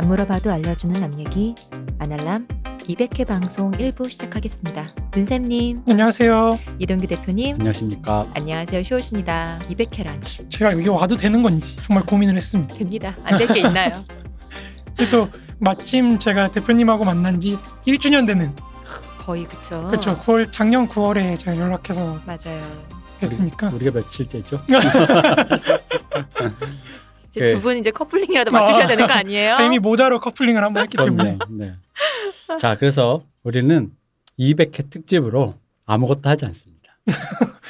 안 물어봐도 알려주는 남 얘기. 아날람 200회 방송 1부 시작하겠습니다. 문쌤님, 안녕하세요. 이동규 대표님, 안녕하십니까. 안녕하세요. 쇼우십니다. 200회라니. 제가 여기 와도 되는 건지 정말 고민을 했습니다. 됩니다. 안 될 게 있나요? 또 마침 제가 대표님하고 만난 지 1주년 되는 거의 그쵸. 그렇죠. 9월 작년 9월에 제가 연락해서 맞아요. 뵀으니까 우리, 가 며칠째죠? 이제 네. 두분 이제 커플링이라도 맞추셔야 아. 되는 거 아니에요? 이미 모자로 커플링을 한번 했기 때문에. 네. 자, 그래서 우리는 200회 특집으로 아무것도 하지 않습니다.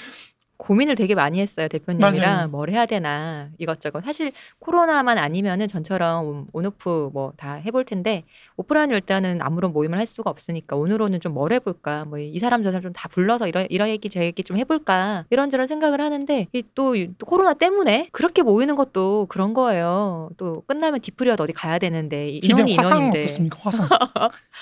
고민을 되게 많이 했어요 대표님이랑. 맞아요. 뭘 해야 되나 이것저것. 사실 코로나만 아니면은 전처럼 온오프 뭐 다 해볼 텐데 오프라인은 일단은 아무런 모임을 할 수가 없으니까 오늘오는 좀 뭘 해볼까 뭐 이 사람 저 사람 좀 다 불러서 이런 이런 얘기 저 얘기 좀 해볼까 이런저런 생각을 하는데 이 또, 이- 또 코로나 때문에 그렇게 모이는 것도 그런 거예요. 또 끝나면 뒤풀이도 어디 가야 되는데 인원이 화상 인원인데. 어떻습니까? 화상.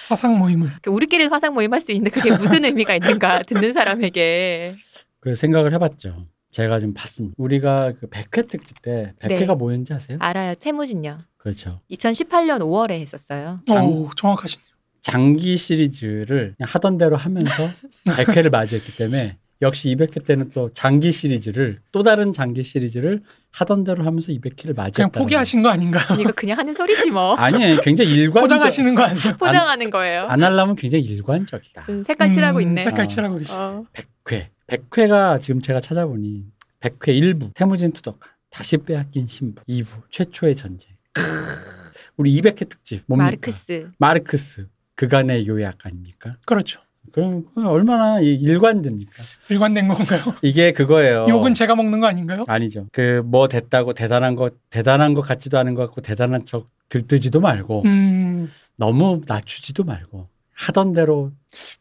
화상 모임을. 우리끼리 화상 모임 할 수 있는데 그게 무슨 의미가 있는가 듣는 사람에게 그래서 생각을 해봤죠. 제가 좀 봤습니다. 우리가 그 100회 특집 때 100회가 네. 뭐였는지 아세요? 알아요 태무진요 그렇죠. 2018년 5월에 했었어요. 장- 오 정확하시네요. 장기 시리즈를 그냥 하던 대로 하면서 100회를 맞이했기 때문에 역시 200회 때는 또 장기 시리즈를 또 다른 장기 시리즈를 하던 대로 하면서 200회를 맞이했다. 그냥 포기하신 거 아닌가? 이거 그냥 하는 소리지 뭐. 아니에요. 굉장히 일관적. 포장하시는 거 아니에요? 포장하는 거예요. 안 하려면 굉장히 일관적이다. 좀 색깔 칠하고 음, 있네. 색깔 어. 칠하고 계시. 어. 100회. 100회가 지금 제가 찾아보니 100회 1부 태무진 투덕 다시 빼앗긴 신부 2부 최초의 전쟁 크으, 우리 200회 특집 뭡니까? 마르크스. 마르크스 그간의 요약 아닙니까? 그렇죠. 그럼 얼마나 이- 일관됩니까? 일관된 건가요? 이게 그거예요. 욕은 제가 먹는 거 아닌가요? 아니죠. 그 뭐 됐다고 대단한 거 대단한 것 같지도 않은 것 같고 대단한 척 들뜨지도 말고 음 너무 낮추지도 말고 하던 대로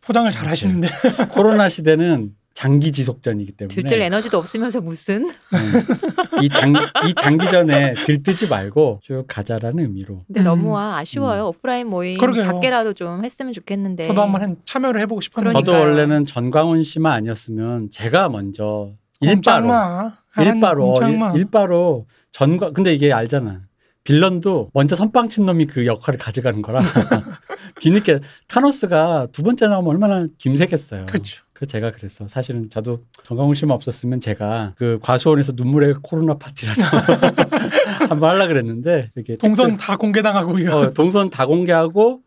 포장을 잘 하시는데 코로나 시대는 장기 지속전이기 때문에 들뜰 에너지도 없으면서 무슨? 음. 이, 장, 이 장기전에 들뜨지 말고 쭉 가자라는 의미로. 근데 음. 너무 아, 아쉬워요. 오프라인 모임 그러게요. 작게라도 좀 했으면 좋겠는데. 저도 한번 한- 참여를 해보고 싶었는데 네. 그러니까요. 저도 원래는 전광훈 씨만 아니었으면 제가 먼저 일바로 꼼짝마. 일바로 꼼짝마. 일, 바로 전광 근데 이게 알잖아. 빌런도 먼저 선빵 친 놈이 그 역할을 가져가는 거라 뒤늦게 타노스가 두 번째 나오면 얼마나 김새겠어요. 그렇죠. 그래서 제가 그랬어. 사실은 저도 정강훈 씨만 없었으면 제가 그 과수원에서 눈물의 코로나 파티라도 한번 하려 그랬는데 이렇게 동선 다 공개당하고 이거 어, 동선 다 공개하고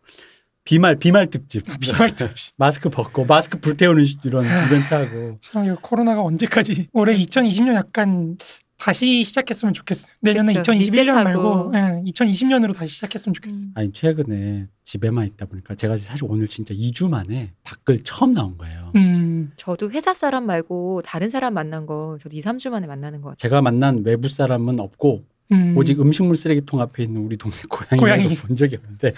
비말 비말 특집 비말 때지. 마스크 벗고 마스크 불태우는 이런 이벤트 하고 참 이거 코로나가 언제까지 올해 2020년 약간 다시 시작했으면 좋겠어요. 내년에 그쵸. 2021년 리셋하고. 말고 예, 2020년으로 다시 시작했으면 좋겠어요. 음. 아니 최근에 집에만 있다 보니까 제가 사실 오늘 진짜 2주 만에 밖을 처음 나온 거예요. 음. 저도 회사 사람 말고 다른 사람 만난 거 저도 2, 3주 만에 만나는 것 같아요. 제가 만난 외부 사람은 없고 음. 오직 음식물 쓰레기통 앞에 있는 우리 동네 고양이를 고양이. 본 적이 없는데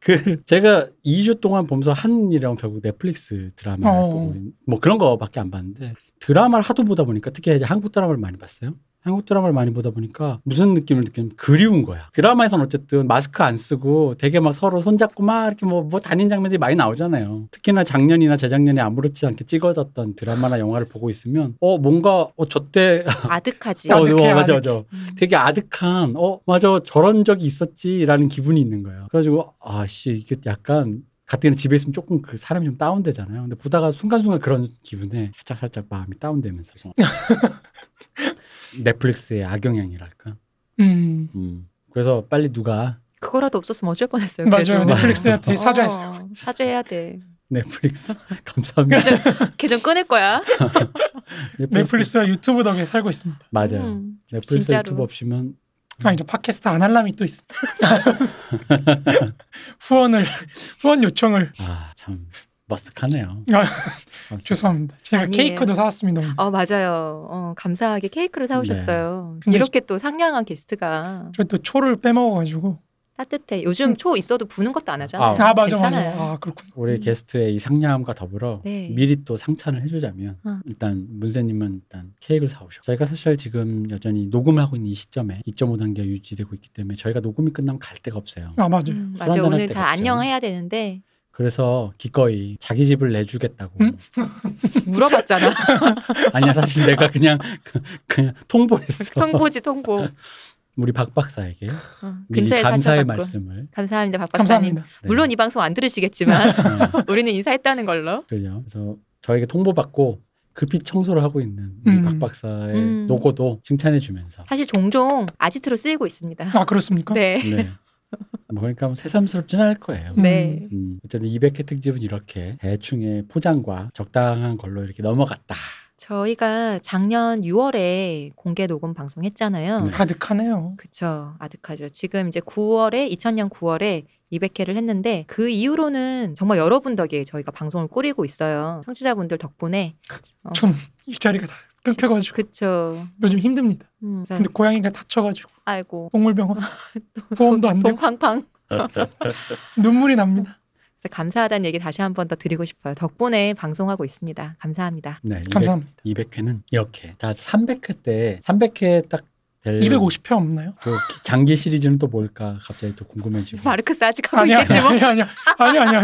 그 제가 2주 동안 보면서 한 일이랑 결국 넷플릭스 드라마 어. 보고 뭐 그런 거밖에 안 봤는데 드라마를 하도 보다 보니까 특히 이제 한국 드라마를 많이 봤어요. 한국 드라마를 많이 보다 보니까 무슨 느낌을 느끼면 그리운 거야. 드라마에선 어쨌든 마스크 안 쓰고 되게 막 서로 손잡고 막 이렇게 뭐, 뭐 다닌 장면들이 많이 나오잖아요. 특히나 작년이나 재작년에 아무렇지 않게 찍어졌던 드라마나 영화를 보고 있으면 어 뭔가 어 저때 아득하지. 어, 아득해, 어, 맞아 아득해. 맞아 음. 되게 아득한 어 맞아 저런 적이 있었지라는 기분이 있는 거예요. 그래가지고 아씨 이게 약간 가뜩이나 집에 있으면 조금 그 사람이 좀 다운되잖아요. 근데 보다가 순간순간 그런 기분에 살짝 살짝 마음이 다운되면서 넷플릭스의 악영향이랄까. 음. 음. 그래서 빨리 누가 그거라도 없었으면 어쩔 뻔했어요. 맞아요. 그래도. 넷플릭스한테 사죄하세요. 어, 사죄해야 돼. 넷플릭스 감사합니다. 계정 끊을 거야. 넷플릭스 와 유튜브 덕에 살고 있습니다. 맞아요. 음, 넷플릭스 진짜로. 유튜브 없이면 아니죠. 팟캐스트 안 할람이 또 있습니다. 후원을 후원 요청을 아 참 머쓱하네요. 아, 아, 죄송합니다. 제가 아니에요. 케이크도 사왔습니다. 오늘. 어 맞아요. 어, 감사하게 케이크를 사오셨어요. 근데 이렇게 또 상냥한 게스트가 저 또 초를 빼먹어가지고 따뜻해. 요즘 음. 초 있어도 부는 것도 안 하잖아요. 아. 아 맞아 괜찮아요. 맞아. 아 그렇구나. 우리 게스트의 이 상냥함과 더불어 네. 미리 또 상찬을 해주자면 어. 일단 문세님은 일단 케이크를 사오셔. 저희가 사실 지금 여전히 녹음을 하고 있는 이 시점에 2.5 단계가 유지되고 있기 때문에 저희가 녹음이 끝나면 갈 데가 없어요. 아 맞아요. 음, 술 맞아요. 오늘 다 없죠. 안녕해야 되는데 그래서 기꺼이 자기 집을 내주겠다고. 음? 물어봤잖아. 아니야 사실 내가 그냥 그- 그냥 통보했어. 통보지 통보. 우리 박 박사에게 어, 미리 근처에 감사의. 말씀을. 감사합니다, 박 박사님. 감사합니다. 네. 물론 이 방송 안 들으시겠지만 어, 우리는 인사했다는 걸로. 그죠. 그래서 저에게 통보받고 급히 청소를 하고 있는 우리 음. 박 박사의 음. 노고도 칭찬해주면서. 사실 종종 아지트로 쓰이고 있습니다. 아 그렇습니까? 네. 네. 뭐 그러니까 뭐 새삼스럽진 않을 거예요. 음. 네. 음, 어쨌든 200회 특집은 이렇게 대충의 포장과 적당한 걸로 이렇게 넘어갔다. 저희가 작년 6월에 공개 녹음 방송했잖아요. 네. 가득하네요. 그쵸. 아득하죠. 지금 이제 9월에, 2000년 9월에 200회를 했는데 그 이후로는 정말 여러분 덕에 저희가 방송을 꾸리고 있어요. 청취자분들 덕분에. 어, 전 일자리가 다 끊겨가지고 그쵸. 요즘 힘듭니다. 음, 근데 고양이가 다쳐가지고 아이고. 동물병원 보험도 안 되고 동팡팡. 눈물이 납니다. 그래서 감사하다는 얘기 다시 한 번 더 드리고 싶어요. 덕분에 방송하고 있습니다. 감사합니다. 네, 200, 감사합니다. 200회는 이렇게. 자, 300회 때 300회 딱 될. 250회 없나요? 그 기- 장기 시리즈는 또 뭘까 갑자기 또 궁금해지고. 마르크스 아직 하고 아니요, 있겠지 뭐. 아니요, 아니요, 아니요, 아니요,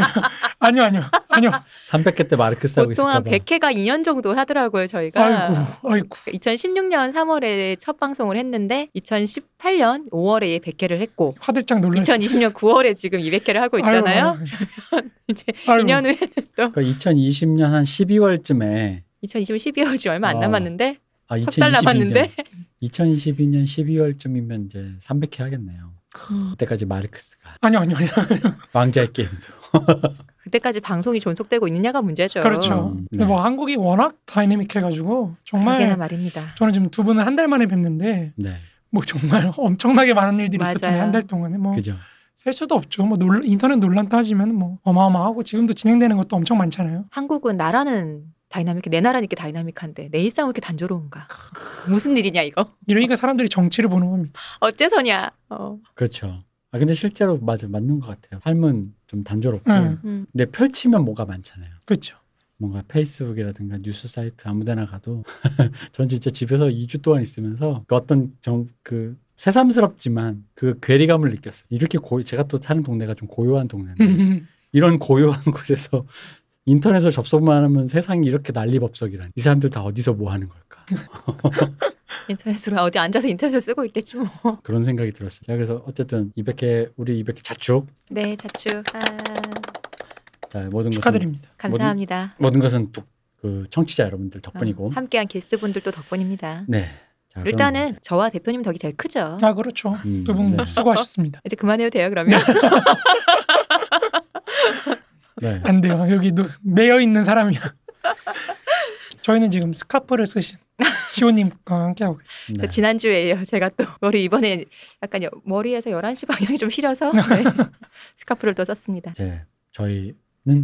아니요, 아니요, 아니요. 300회 때 마르크스 하고 보통 한 있을까 봐. 100회가 2년 정도 하더라고요, 저희가. 아이고, 아이고. 2016년 3월에 첫 방송을 했는데 2018년 5월에 100회를 했고 화들짝 놀랐어요. 2020년 9월에 지금 200회를 하고 있잖아요. 이제 아이고, 2년 후에는 또 그러니까 2020년 한 12월쯤에 2020년 12월쯤 얼마 안 아, 남았는데 아, 석달 2022년, 남았는데 2022년 12월쯤이면 이제 300회 하겠네요. 음. 그때까지 마르크스가 아니요, 아니요, 아니요. 왕자의 게임도. 그때까지 방송이 존속되고 있느냐가 문제죠. 그렇죠. 음, 근데 네. 뭐 한국이 워낙 다이내믹해가지고 그러게나 정말 말입니다. 저는 지금 두 분을 한 달 만에 뵙는데 네, 뭐 정말 엄청나게 많은 일들이 맞아요. 있었잖아요 한 달 동안에 뭐 셀 그죠. 수도 없죠. 뭐 논- 인터넷 논란 따지면 뭐 어마어마하고 지금도 진행되는 것도 엄청 많잖아요. 한국은 나라는 다이나믹해 내 나라는 이렇게 다이나믹한데 내 일상은 왜 이렇게 단조로운가? 무슨 일이냐 이거? 이러니까 사람들이 정치를 보는 겁니다. 어째서냐? 어. 그렇죠. 아 근데 실제로 맞아 맞는 것 같아요. 삶은 좀 단조롭고, 응. 음. 근데 펼치면 뭐가 많잖아요. 그렇죠. 뭔가 페이스북이라든가 뉴스 사이트 아무데나 가도 전 진짜 집에서 2주 동안 있으면서 그 어떤 좀그 새삼스럽지만 그 괴리감을 느꼈어요. 이렇게 고 제가 또 사는 동네가 좀 고요한 동네인데 음. 이런 고요한 곳에서 인터넷을 접속만 하면 세상이 이렇게 난리법석이라니 이 사람들 다 어디서 뭐 하는 걸까 인터넷으로 어디 앉아서 인터넷을 쓰고 있겠지 뭐. 그런 생각이 들었어요. 자, 그래서 어쨌든 200회 우리 200회 자축 네, 자축. 아, 자 모든 것은 축하드립니다. 감사합니다. 모든 것은 또그 청취자 여러분들 덕분이고 어, 함께한 게스트분들도 덕분입니다. 네. 자, 그럼 일단은 저와 대표님 덕이 제일 크죠. 아 그렇죠. 음, 두분 네. 수고하셨습니다. 이제 그만해도 돼요, 그러면? 네. 안 돼요. 여기 노, 매여 있는 사람이야. 저희는 지금 스카프를 쓰신 시호님과 함께하고. 저 네. 지난주에요. 제가 또 머리 이번에 약간 여- 머리에서 11시 방향이 좀 시려서 네. 스카프를 또 썼습니다. 이제 저희는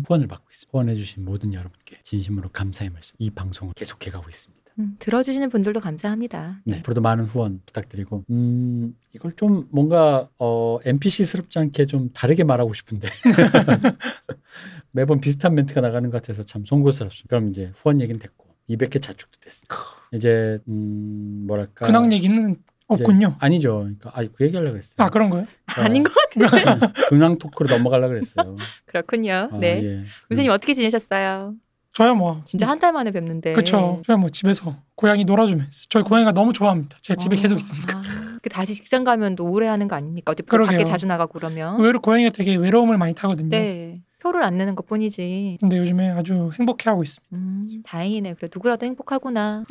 후원을 받고 있습니다. 후원해주신 모든 여러분께 진심으로 감사의 말씀. 이 방송을 계속해가고 있습니다. 음, 들어주시는 분들도 감사합니다. 네, 앞으로도 많은 후원 부탁드리고, 음, 이걸 좀 뭔가 어, NPC스럽지 않게 좀 다르게 말하고 싶은데 매번 비슷한 멘트가 나가는 것 같아서 참 송구스럽습니다. 그럼 이제 후원 얘기는 됐고 200개 자축도 됐습니다. 이제 음, 뭐랄까 근황 얘기는 없군요. 아니죠. 그러니까 아, 그 얘기하려고 그랬어요. 아 그런 거요? 아닌 것 같은데. 근황 토크로 넘어가려고 그랬어요. 그렇군요. 아, 네. 예. 선생님 어떻게 지내셨어요? 저야 뭐 진짜 한 달 만에 뵙는데. 그렇죠. 저야 뭐 집에서 고양이 놀아주면서 저희 고양이가 너무 좋아합니다. 제 집에 어, 계속 있으니까. 아, 그 다시 직장 가면 또 우울해하는 거 아닙니까? 어디 그러게요. 밖에 자주 나가고 그러면. 의외로 고양이가 되게 외로움을 많이 타거든요. 네. 표를 안 내는 것 뿐이지. 근데 요즘에 아주 행복해하고 있습니다. 음, 다행이네. 그래 누구라도 행복하구나.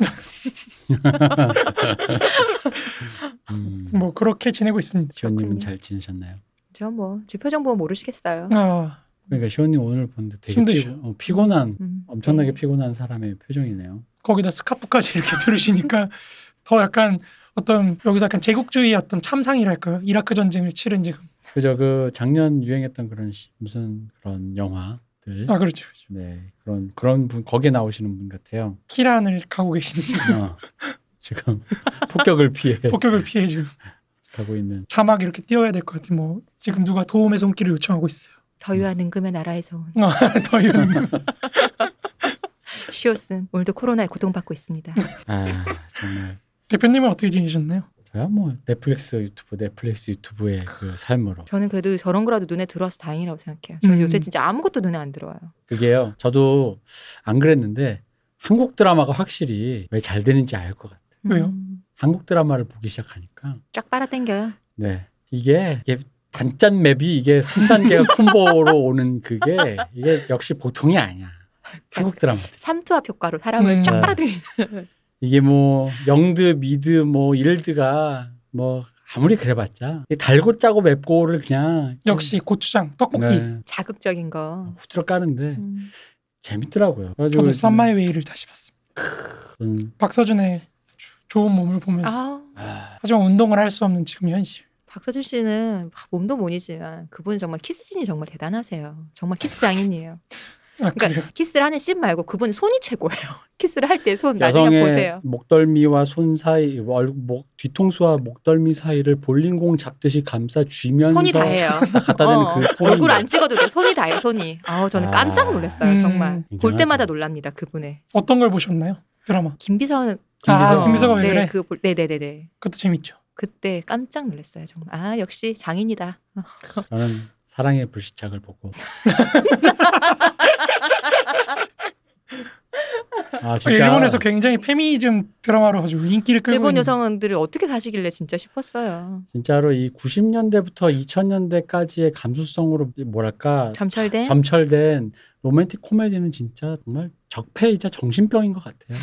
음, 뭐 그렇게 지내고 있습니다. 시원님은. 잘 지내셨나요? 저뭐 지표 정보 모르시겠어요. 아 그러니까 시원님 오늘 보는데 되게 힘드셔. 피고, 어, 피곤한 음, 엄청나게 네. 피곤한 사람의 표정이네요. 거기다 스카프까지 이렇게 들으시니까 더 약간 어떤 여기서 약간 제국주의 어떤 참상이랄까요? 이라크 전쟁을 치른 지금. 그저 그 작년 유행했던 그런 시- 무슨 그런 영화들 아 그렇죠. 그렇죠. 네 그런 그런 분 거기에 나오시는 분 같아요. 키란을 가고 계시는 지금 어, 지금 폭격을 피해 폭격을 피해 지금 가고 있는 자막 이렇게 띄워야 될 것 같아. 뭐 지금 누가 도움의 손길을 요청하고 있어요. 더위와 능금의 나라에서 온 아, 더 이런. 시오슨 오늘도 코로나에 고통받고 있습니다. 아 정말 대표님은 어떻게 지내셨나요? 저야 뭐 넷플릭스 유튜브 넷플릭스 유튜브의 그 삶으로 저는 그래도 저런 거라도 눈에 들어와서 다행이라고 생각해요. 저는 음. 요새 진짜 아무것도 눈에 안 들어와요. 그게요. 저도 안 그랬는데 한국 드라마가 확실히 왜 잘 되는지 알 것 같아요. 왜요? 음, 한국 드라마를 보기 시작하니까 쫙 빨아당겨요. 네 이게 이게 단짠 맵이 이게 3단계가 콤보로 오는 그게 이게 역시 보통이 아니야. 한국 드라마. 삼투압 효과로 사람을 음. 쫙 네. 빨아들이는. 이게 뭐 영드, 미드, 뭐 일드가 뭐 아무리 그래봤자 이 달고 짜고 맵고를 그냥 역시 고추장, 떡볶이. 네, 자극적인 거. 후드려 까는데 음. 재밌더라고요. 저도 쌈마이 웨이를 다시 봤습니다. 음, 박서준의 조- 좋은 몸을 보면서 아, 아, 하지만 운동을 할 수 없는 지금 현실. 박서준 씨는 몸도 몸이지만 그분은 정말 키스진이 정말 대단하세요. 정말 키스 장인이에요. 아, 그러니까 그래요. 키스를 하는 씬 말고 그분 손이 최고예요. 키스를 할 때 손 나중에 여성의 보세요. 목덜미와 손 사이, 얼- 목 뒤통수와 목덜미 사이를 볼링공 잡듯이 감싸 쥐면서 손이 다해요. 딱 갖다 대는 어, 그 얼굴 안 찍어도 돼. 손이 다해 손이. 아우 저는 아. 깜짝 놀랐어요. 음. 정말 볼. 때마다 놀랍니다. 그분의 어떤 걸 보셨나요? 드라마. 김비선. 아, 김비서. 김비서가 왜 네, 그래? 그 볼- 네네네네. 그것도 재밌죠. 그때 깜짝 놀랐어요. 정말 아 역시 장인이다. 저는 사랑의 불시착을 보고 아 진짜 일본에서 굉장히 페미니즘 드라마로 가지고 인기를 끌고 일본 있는 여성들이 어떻게 사시길래 진짜 싶었어요. 진짜로 이 90년대부터 2000년대까지의 감수성으로 뭐랄까 점철된 점철된 로맨틱 코미디는 진짜 정말 적폐이자 정신병인 것 같아요.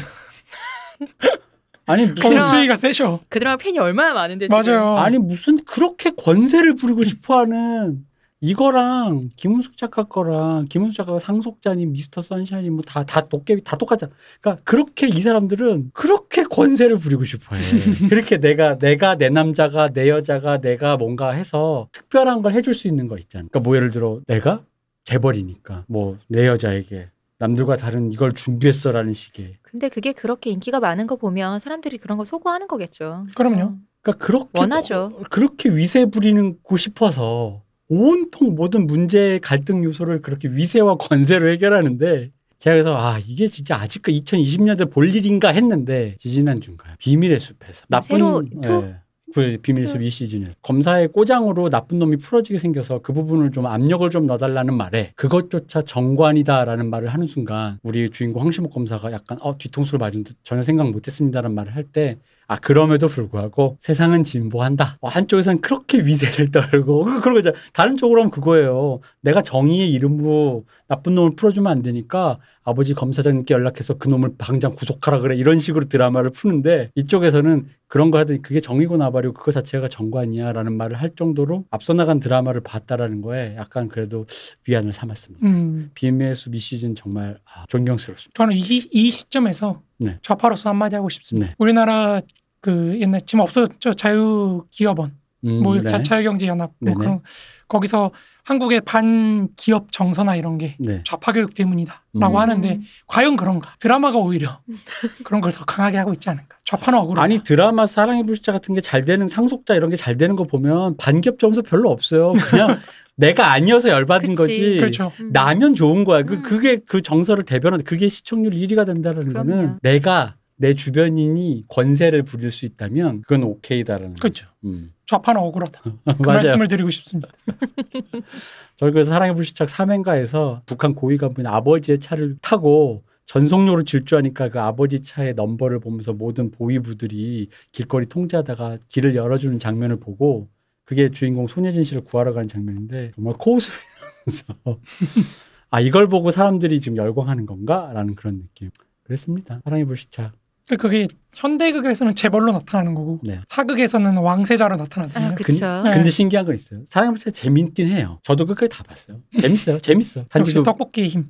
아니 무슨 그럼- 수위가 세셔. 그 드라마 팬이 얼마나 많은데 지금. 맞아요. 아니 무슨 그렇게 권세를 부리고 싶어하는 이거랑 김은숙 작가 거랑 김은숙 작가가 상속자니 미스터 선샤인이 뭐다 다 도깨비 다 똑같잖아. 그러니까 그렇게 이 사람들은 그렇게 권세를 부리고 싶어해. 그렇게 내가 내가 내 남자가 내 여자가 내가 뭔가 해서 특별한 걸 해줄 수 있는 거 있잖아. 그러니까 뭐 예를 들어 내가 재벌이니까 뭐 내 여자에게 남들과 다른 이걸 준비했어라는 식의. 근데 그게 그렇게 인기가 많은 거 보면 사람들이 그런 거 소구하는 거겠죠. 그럼요. 어. 그러니까 그렇게 원하죠. 그렇게 위세 부리는고 싶어서 온통 모든 문제의 갈등 요소를 그렇게 위세와 권세로 해결하는데 제가 그래서 아 이게 진짜 아직까 2020년대 볼 일인가 했는데 지지난 주인가요? 비밀의 숲에서 나쁜 새로 two? 예, 그 비밀의 숲이 시즌에 검사의 꼬장으로 나쁜 놈이 풀어지게 생겨서 그 부분을 좀 압력을 좀 넣어달라는 말에 그것조차 정관이다라는 말을 하는 순간 우리 주인공 황시목 검사가 약간 어 뒤통수를 맞은 듯 전혀 생각 못했습니다라는 말을 할때 아 그럼에도 불구하고 세상은 진보한다. 어, 한쪽에서는 그렇게 위세를 떨고 그- 그런 거죠. 다른 쪽으로 하면 그거예요. 내가 정의의 이름으로 나쁜 놈을 풀어주면 안 되니까 아버지 검사장님께 연락해서 그 놈을 당장 구속하라 그래 이런 식으로 드라마를 푸는데 이쪽에서는 그런 걸 하더니 그게 정의고 나발이고 그거 자체가 정관이야라는 말을 할 정도로 앞서 나간 드라마를 봤다라는 거에 약간 그래도 위안을 삼았습니다. 음, 비밀의 숲 이 시즌 정말 아, 존경스럽습니다. 저는 이, 이 시점에서 네. 좌파로서 한마디 하고 싶습니다. 네. 우리나라 그 옛날 지금 없어졌죠 자유기업원, 음, 뭐 네. 자, 자유경제연합, 뭐. 그런 거기서 한국의 반기업 정서나 이런 게 네. 좌파 교육 때문이다라고 음. 하는데 과연 그런가? 드라마가 오히려 그런 걸 더 강하게 하고 있지 않은가? 좌파는 억울해. 아니 드라마 사랑의 불시자 같은 게 잘 되는 상속자 이런 게 잘 되는 거 보면 반기업 점수 별로 없어요. 그냥 내가 아니어서 열받은 그치. 거지. 그렇죠. 음. 나면 좋은 거야. 그 음. 그게 그 정서를 대변하는 그게 시청률 1위가 된다는 그럼요. 거는 내가 내 주변인이 권세를 부릴 수 있다면 그건 오케이다라는 그렇죠. 음. 좌파는 억울하다. 그 맞아요. 말씀을 드리고 싶습니다. 저희 그래서 사랑의 불시착 3회인가에서 북한 고위 간부인 아버지의 차를 타고 전속료로 질주하니까 그 아버지 차의 넘버를 보면서 모든 보위부들이 길거리 통제하다가 길을 열어주는 장면을 보고 그게 주인공 손예진 씨를 구하러 가는 장면인데 정말 코웃음이면서 아 이걸 보고 사람들이 지금 열광하는 건가라는 그런 느낌. 그랬습니다. 사랑의 불시착. 그게 현대극에서는 재벌로 나타나는 거고 네. 사극에서는 왕세자로 나타나잖아요. 아, 그쵸. 네. 근데 신기한 건 있어요. 사랑의 불시착 재밌긴 해요. 저도 끝까지 다 봤어요. 재밌어요. 재밌어. 단지 역시 그 떡볶이의 힘.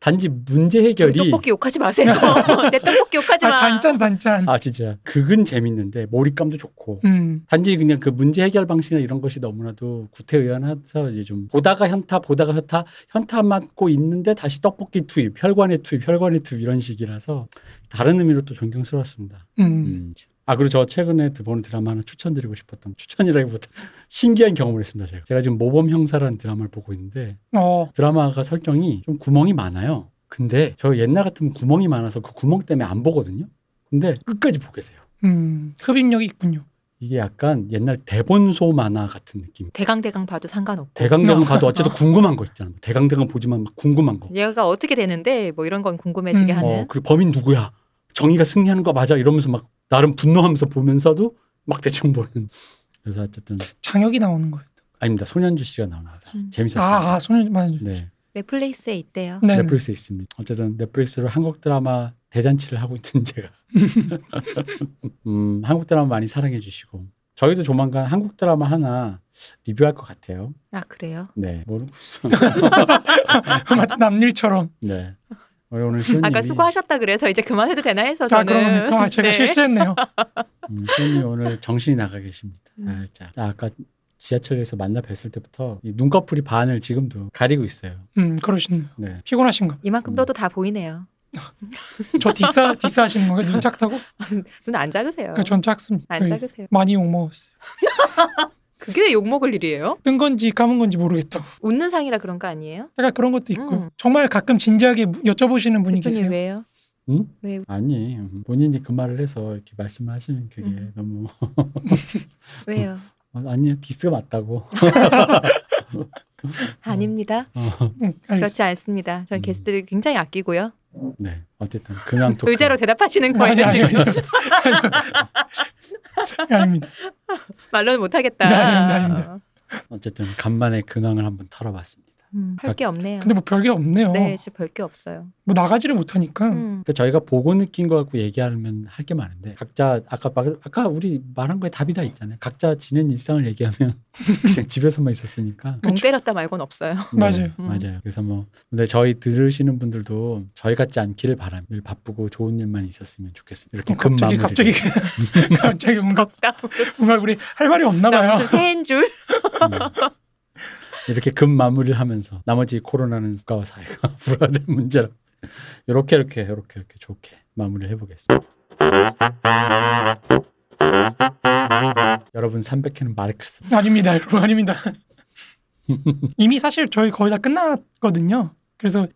단지 문제 해결이 떡볶이 욕하지 마세요. 내 떡볶이 욕하지 아, 마. 단짠 단짠. 아 진짜 극은 재밌는데 몰입감도 좋고 음. 단지 그냥 그 문제 해결 방식이나 이런 것이 너무나도 구태의연해서 이제 좀 보다가 현타 보다가 현타 현타 맞고 있는데 다시 떡볶이 투입 혈관의 투입 혈관의 투입 이런 식이라서 다른 의미로 또 존경스러웠습니다. 음. 음. 아 그리고 저 최근에 본 드라마 하나 추천드리고 싶었던 추천이라기보다 신기한 경험을 했습니다. 제가 제가 지금 모범 형사라는 드라마를 보고 있는데 어. 드라마가 설정이 좀 구멍이 많아요. 근데 저 옛날 같으면 구멍이 많아서 그 구멍 때문에 안 보거든요. 근데 끝까지 보게 돼요. 음. 흡입력이 있군요. 이게 약간 옛날 대본소 만화 같은 느낌. 대강대강 봐도 상관없고. 대강대강 어. 봐도 어쨌든 궁금한 거 있잖아. 대강대강 보지만 막 궁금한 거. 얘가 어떻게 되는데 뭐 이런 건 궁금해지게 음. 하는. 어, 그리고 범인 누구야? 정의가 승리하는 거 맞아? 이러면서 막 나름 분노하면서 보면서도 막 대충 보는. 그래서 어쨌든 장혁이 나오는 거예요. 아닙니다. 손현주 씨가 나옵니다. 음. 재밌었습니다. 아, 아 손을 맞아요. 네. 넷플릭스에 있대요. 네. 넷플릭스에 있습니다. 어쨌든 넷플릭스로 한국 드라마 대잔치를 하고 있는 제가. 음, 한국 드라마 많이 사랑해 주시고 저희도 조만간 한국 드라마 하나 리뷰할 것 같아요. 아 그래요? 네. 모르 마치 남일처럼. 네. 오늘 시원님이 아까 수고하셨다 그래서 이제 그만해도 되나 해서 아, 저는 그럼 아, 제가 네. 실수했네요. 음, 시원님 오늘 정신이 나가 계십니다. 음. 살짝. 아까 지하철에서 만나 뵀을 때부터 이 눈꺼풀이 반을 지금도 가리고 있어요. 음, 그러시네요. 네. 피곤하신가? 이만큼 음. 떠도 다 보이네요. 저 디싸 디싸 하시는 건가요? 눈 작다고? 눈 안 작으세요. 전 작습니다. 안 작으세요. 많이 욕 먹었어요. 그게 왜 욕 먹을 일이에요? 뜬 건지 감은 건지 모르겠다고. 웃는 상이라 그런 거 아니에요? 약간 그런 것도 있고 음. 정말 가끔 진지하게 무- 여쭤보시는 분이 대표님 계세요. 왜요? 응? 왜? 아니 음, 본인이 그 말을 해서 이렇게 말씀을 하시는 그게 음. 너무 왜요? 어, 아니요 diss가 맞다고. 아닙니다. 어, 응, 알겠습니다. 그렇지 않습니다. 저는 음. 게스트를 굉장히 아끼고요. 네. 어쨌든 근황 토크. 억지로 대답하시는 거예요 지금. 아닙니다. 말로는 못하겠다. 네, 아닙니다, 아닙니다. 어쨌든 간만에 근황을 한번 털어봤습니다. 음, 할게 없네요. 근데 뭐 별게 없네요. 네, 지금 별게 없어요. 뭐 나가지를 못하니까. 음. 그러니까 저희가 보고 느낀 거 갖고 얘기하면 할 게 많은데 각자 아까 말- 아까 우리 말한 거에 답이 다 있잖아요. 각자 지낸 일상을 얘기하면 그냥 집에서만 있었으니까. 멍 때렸다 말고는 없어요. 맞아요. 음. 맞아요. 그래서 뭐 근데 저희 들으시는 분들도 저희 같지 않기를 바랍니다. 늘 바쁘고 좋은 일만 있었으면 좋겠습니다. 이렇게 어, 갑자기 금 갑자기 갑자기 뭔가 뭔가 우리 할 말이 없나 나 봐요. 무슨 새해인 줄? 음. 이렇게 금 마무리를 하면서 나머지 코로나는 국가와 사회가 불화된 문제라 이렇게 이렇게 이렇게 이렇게 좋게 마무리를 해보겠습니다. 여러분 300회는 마르크스. 아닙니다, 여러분 아닙니다. 이미 사실 저희 거의 다 끝났거든요. 그래서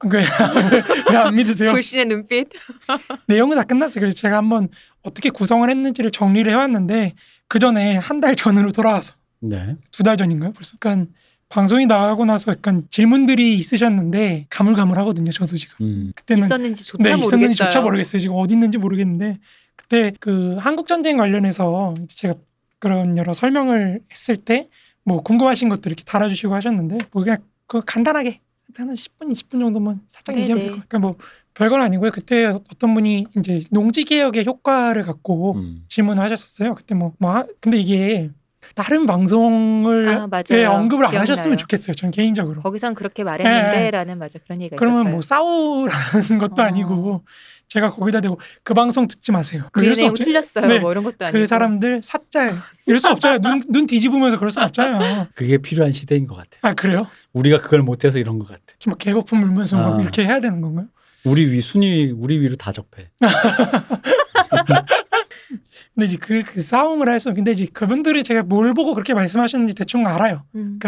왜안 믿으세요? 불신의 눈빛. 내용은 다 끝났어요. 그래서 제가 한번 어떻게 구성을 했는지를 정리를 해왔는데 그 전에 한 달 전으로 돌아와서 네. 두 달 전인가요? 벌써 약간 방송이 나가고 나서 약간 질문들이 있으셨는데 가물가물하거든요. 저도 지금 음. 그때는 있었는지조차 네, 모르겠어요. 있었는지조차 모르겠어요. 지금 어디 있는지 모르겠는데 그때 그 한국 전쟁 관련해서 제가 그런 여러 설명을 했을 때 뭐 궁금하신 것들 이렇게 달아주시고 하셨는데 뭐 그냥 그 간단하게 한 10분, 20분 정도만 살짝 네, 얘기하면 네. 될것 같아요. 그러니까 뭐 별건 아니고요. 그때 어떤 분이 이제 농지 개혁의 효과를 갖고 음. 질문을 하셨었어요. 그때 뭐, 뭐 하- 근데 이게 다른 방송을 아. 에 언급을 안 기억나요. 하셨으면 좋겠어요. 전 개인적으로. 거기선 그렇게 네, 말했는데라는 맞아 그런 얘기가 그러면 있었어요. 뭐 싸우라는 것도 어. 아니고 제가 거기다 대고 그 방송 듣지 마세요. 그 이럴 수 내용 없죠. 틀렸어요. 네. 뭐 이런 것도 아니고. 그 사람들 사짜예요. 이럴 수 없잖아요. 눈, 눈 뒤집으면서 그럴 수 없잖아요. 그게 필요한 시대인 것 같아요. 아 그래요? 우리가 그걸 못해서 이런 것 같아. 좀 개거품 물면서 막 아. 이렇게 해야 되는 건가요? 우리 위 순위 우리 위로 다 적폐. 근데 이제 그, 그 싸움을 해서 근데 이제 그분들이 제가 뭘 보고 그렇게 말씀하셨는지 대충 알아요. 음.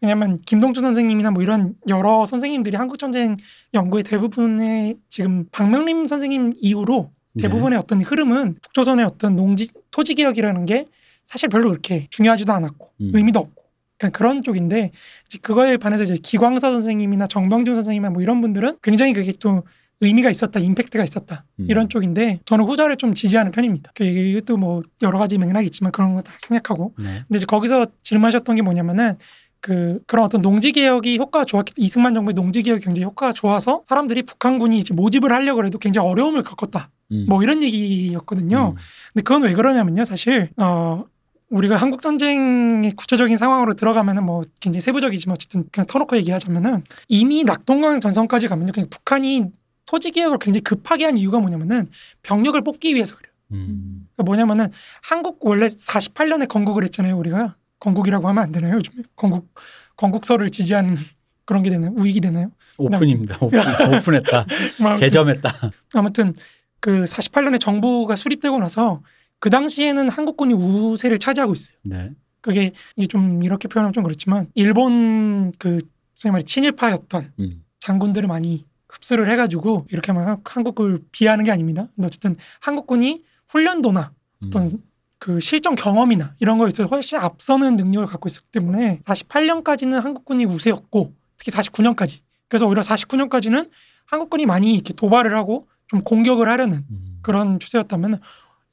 왜냐면 김동주 선생님이나 뭐 이런 여러 선생님들이 한국 전쟁 연구의 대부분의 지금 박명림 선생님 이후로 네. 대부분의 어떤 흐름은 북조선의 어떤 농지 토지 개혁이라는 게 사실 별로 그렇게 중요하지도 않았고 음. 의미도 없고 그러니까 그런 쪽인데 이제 그거에 반해서 이제 기광서 선생님이나 정병준 선생님이나 뭐 이런 분들은 굉장히 그게 또 의미가 있었다, 임팩트가 있었다 음. 이런 쪽인데 저는 후자를 좀 지지하는 편입니다. 그 이것도 뭐 여러 가지 맥락이 있지만 그런 거 다 생각하고 네. 근데 이제 거기서 질문하셨던 게 뭐냐면은 그 그런 어떤 농지 개혁이 효과가 좋았기 이승만 정부의 농지 개혁이 굉장히 효과가 좋아서 사람들이 북한군이 이제 모집을 하려고 해도 굉장히 어려움을 겪었다. 음. 뭐 이런 얘기였거든요. 음. 근데 그건 왜 그러냐면요. 사실 어 우리가 한국 전쟁의 구체적인 상황으로 들어가면은 뭐 굉장히 세부적이지만 어쨌든 그냥 터놓고 얘기하자면은 이미 낙동강 전선까지 가면요. 그냥 북한이 토지 개혁을 굉장히 급하게 한 이유가 뭐냐면은 병력을 뽑기 위해서 그래요. 음. 그러니까 뭐냐면은 한국 원래 48년에 건국을 했잖아요. 우리가 건국이라고 하면 안 되나요? 요즘에 건국 건국서를 지지하는 그런 게 되나요? 우익이 되나요? 오픈입니다. 오픈, 오픈했다. 뭐 개점했다. 아무튼 그 48년에 정부가 수립되고 나서 그 당시에는 한국군이 우세를 차지하고 있어요. 네. 그게 이게 좀 이렇게 표현하면 좀 그렇지만 일본 그 소위 말해 친일파였던 음. 장군들을 많이 흡수를 해가지고 이렇게 하면 한국을 비하하는 게 아닙니다. 근데 어쨌든 한국군이 훈련도나 음. 어떤 그 실전 경험이나 이런 거에 있어서 훨씬 앞서는 능력을 갖고 있었기 때문에 48년까지는 한국군이 우세였고 특히 49년까지 그래서 오히려 49년까지는 한국군이 많이 이렇게 도발을 하고 좀 공격을 하려는 음. 그런 추세였다면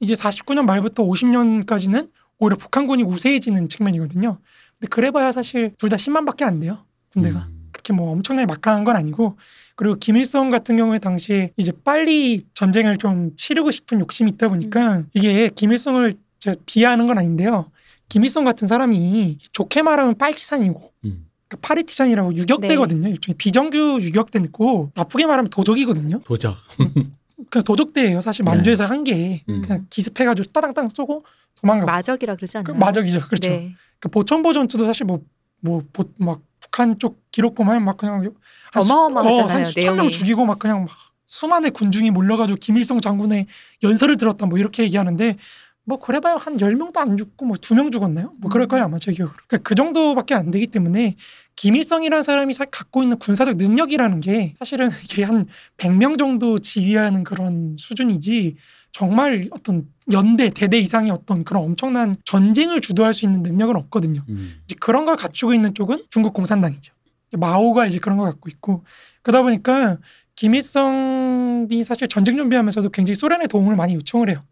이제 49년 말부터 50년까지는 오히려 북한군이 우세해지는 측면이거든요. 근데 그래봐야 사실 둘 다 10만밖에 안 돼요. 군대가 음. 그렇게 뭐 엄청나게 막강한 건 아니고 그리고 김일성 같은 경우에 당시에 이제 빨리 전쟁을 좀 치르고 싶은 욕심이 있다 보니까 이게 김일성을 제가 비하하는 건 아닌데요. 김일성 같은 사람이 좋게 말하면 빨치산이고 음. 그러니까 파리티산이라고 유격대거든요. 일종의 비정규 유격대고 나쁘게 말하면 도적이거든요. 도적. 그냥 도적대예요. 사실 만주에서 한게 음. 그냥 기습해가지고 따당땅 쏘고 도망가고 마적이라 그러지 그 않나요? 마적이죠. 그렇죠. 네. 그 보천보 전투도 사실 뭐 뭐 막 북한 쪽 기록 보면 막 그냥 한 수- 어마어마하잖아요, 어, 한 수천 명 내용이. 죽이고 막 그냥 막 수만의 군중이 몰려가지고 김일성 장군의 연설을 들었다 뭐 이렇게 얘기하는데 뭐 그래봐야 한 열명도안 죽고 뭐 두 명 죽었나요? 뭐 그럴 음. 거예요 아마 제 기억으로. 그러니까 그 정도밖에 안 되기 때문에 김일성이라는 사람이 사- 갖고 있는 군사적 능력이라는 게 사실은 이게 한 100명 정도 지휘하는 그런 수준이지 정말 어떤 연대 대대 이상의 어떤 그런 엄청난 전쟁을 주도할 수 있는 능력은 없거든요. 음. 이제 그런 걸 갖추고 있는 쪽은 중국 공산당이죠. 마오가 이제 그런 걸 갖고 있고 그러다 보니까 김일성이 사실 전쟁 준비하면서도 굉장히 소련의 도움을 많이 요청을 해요.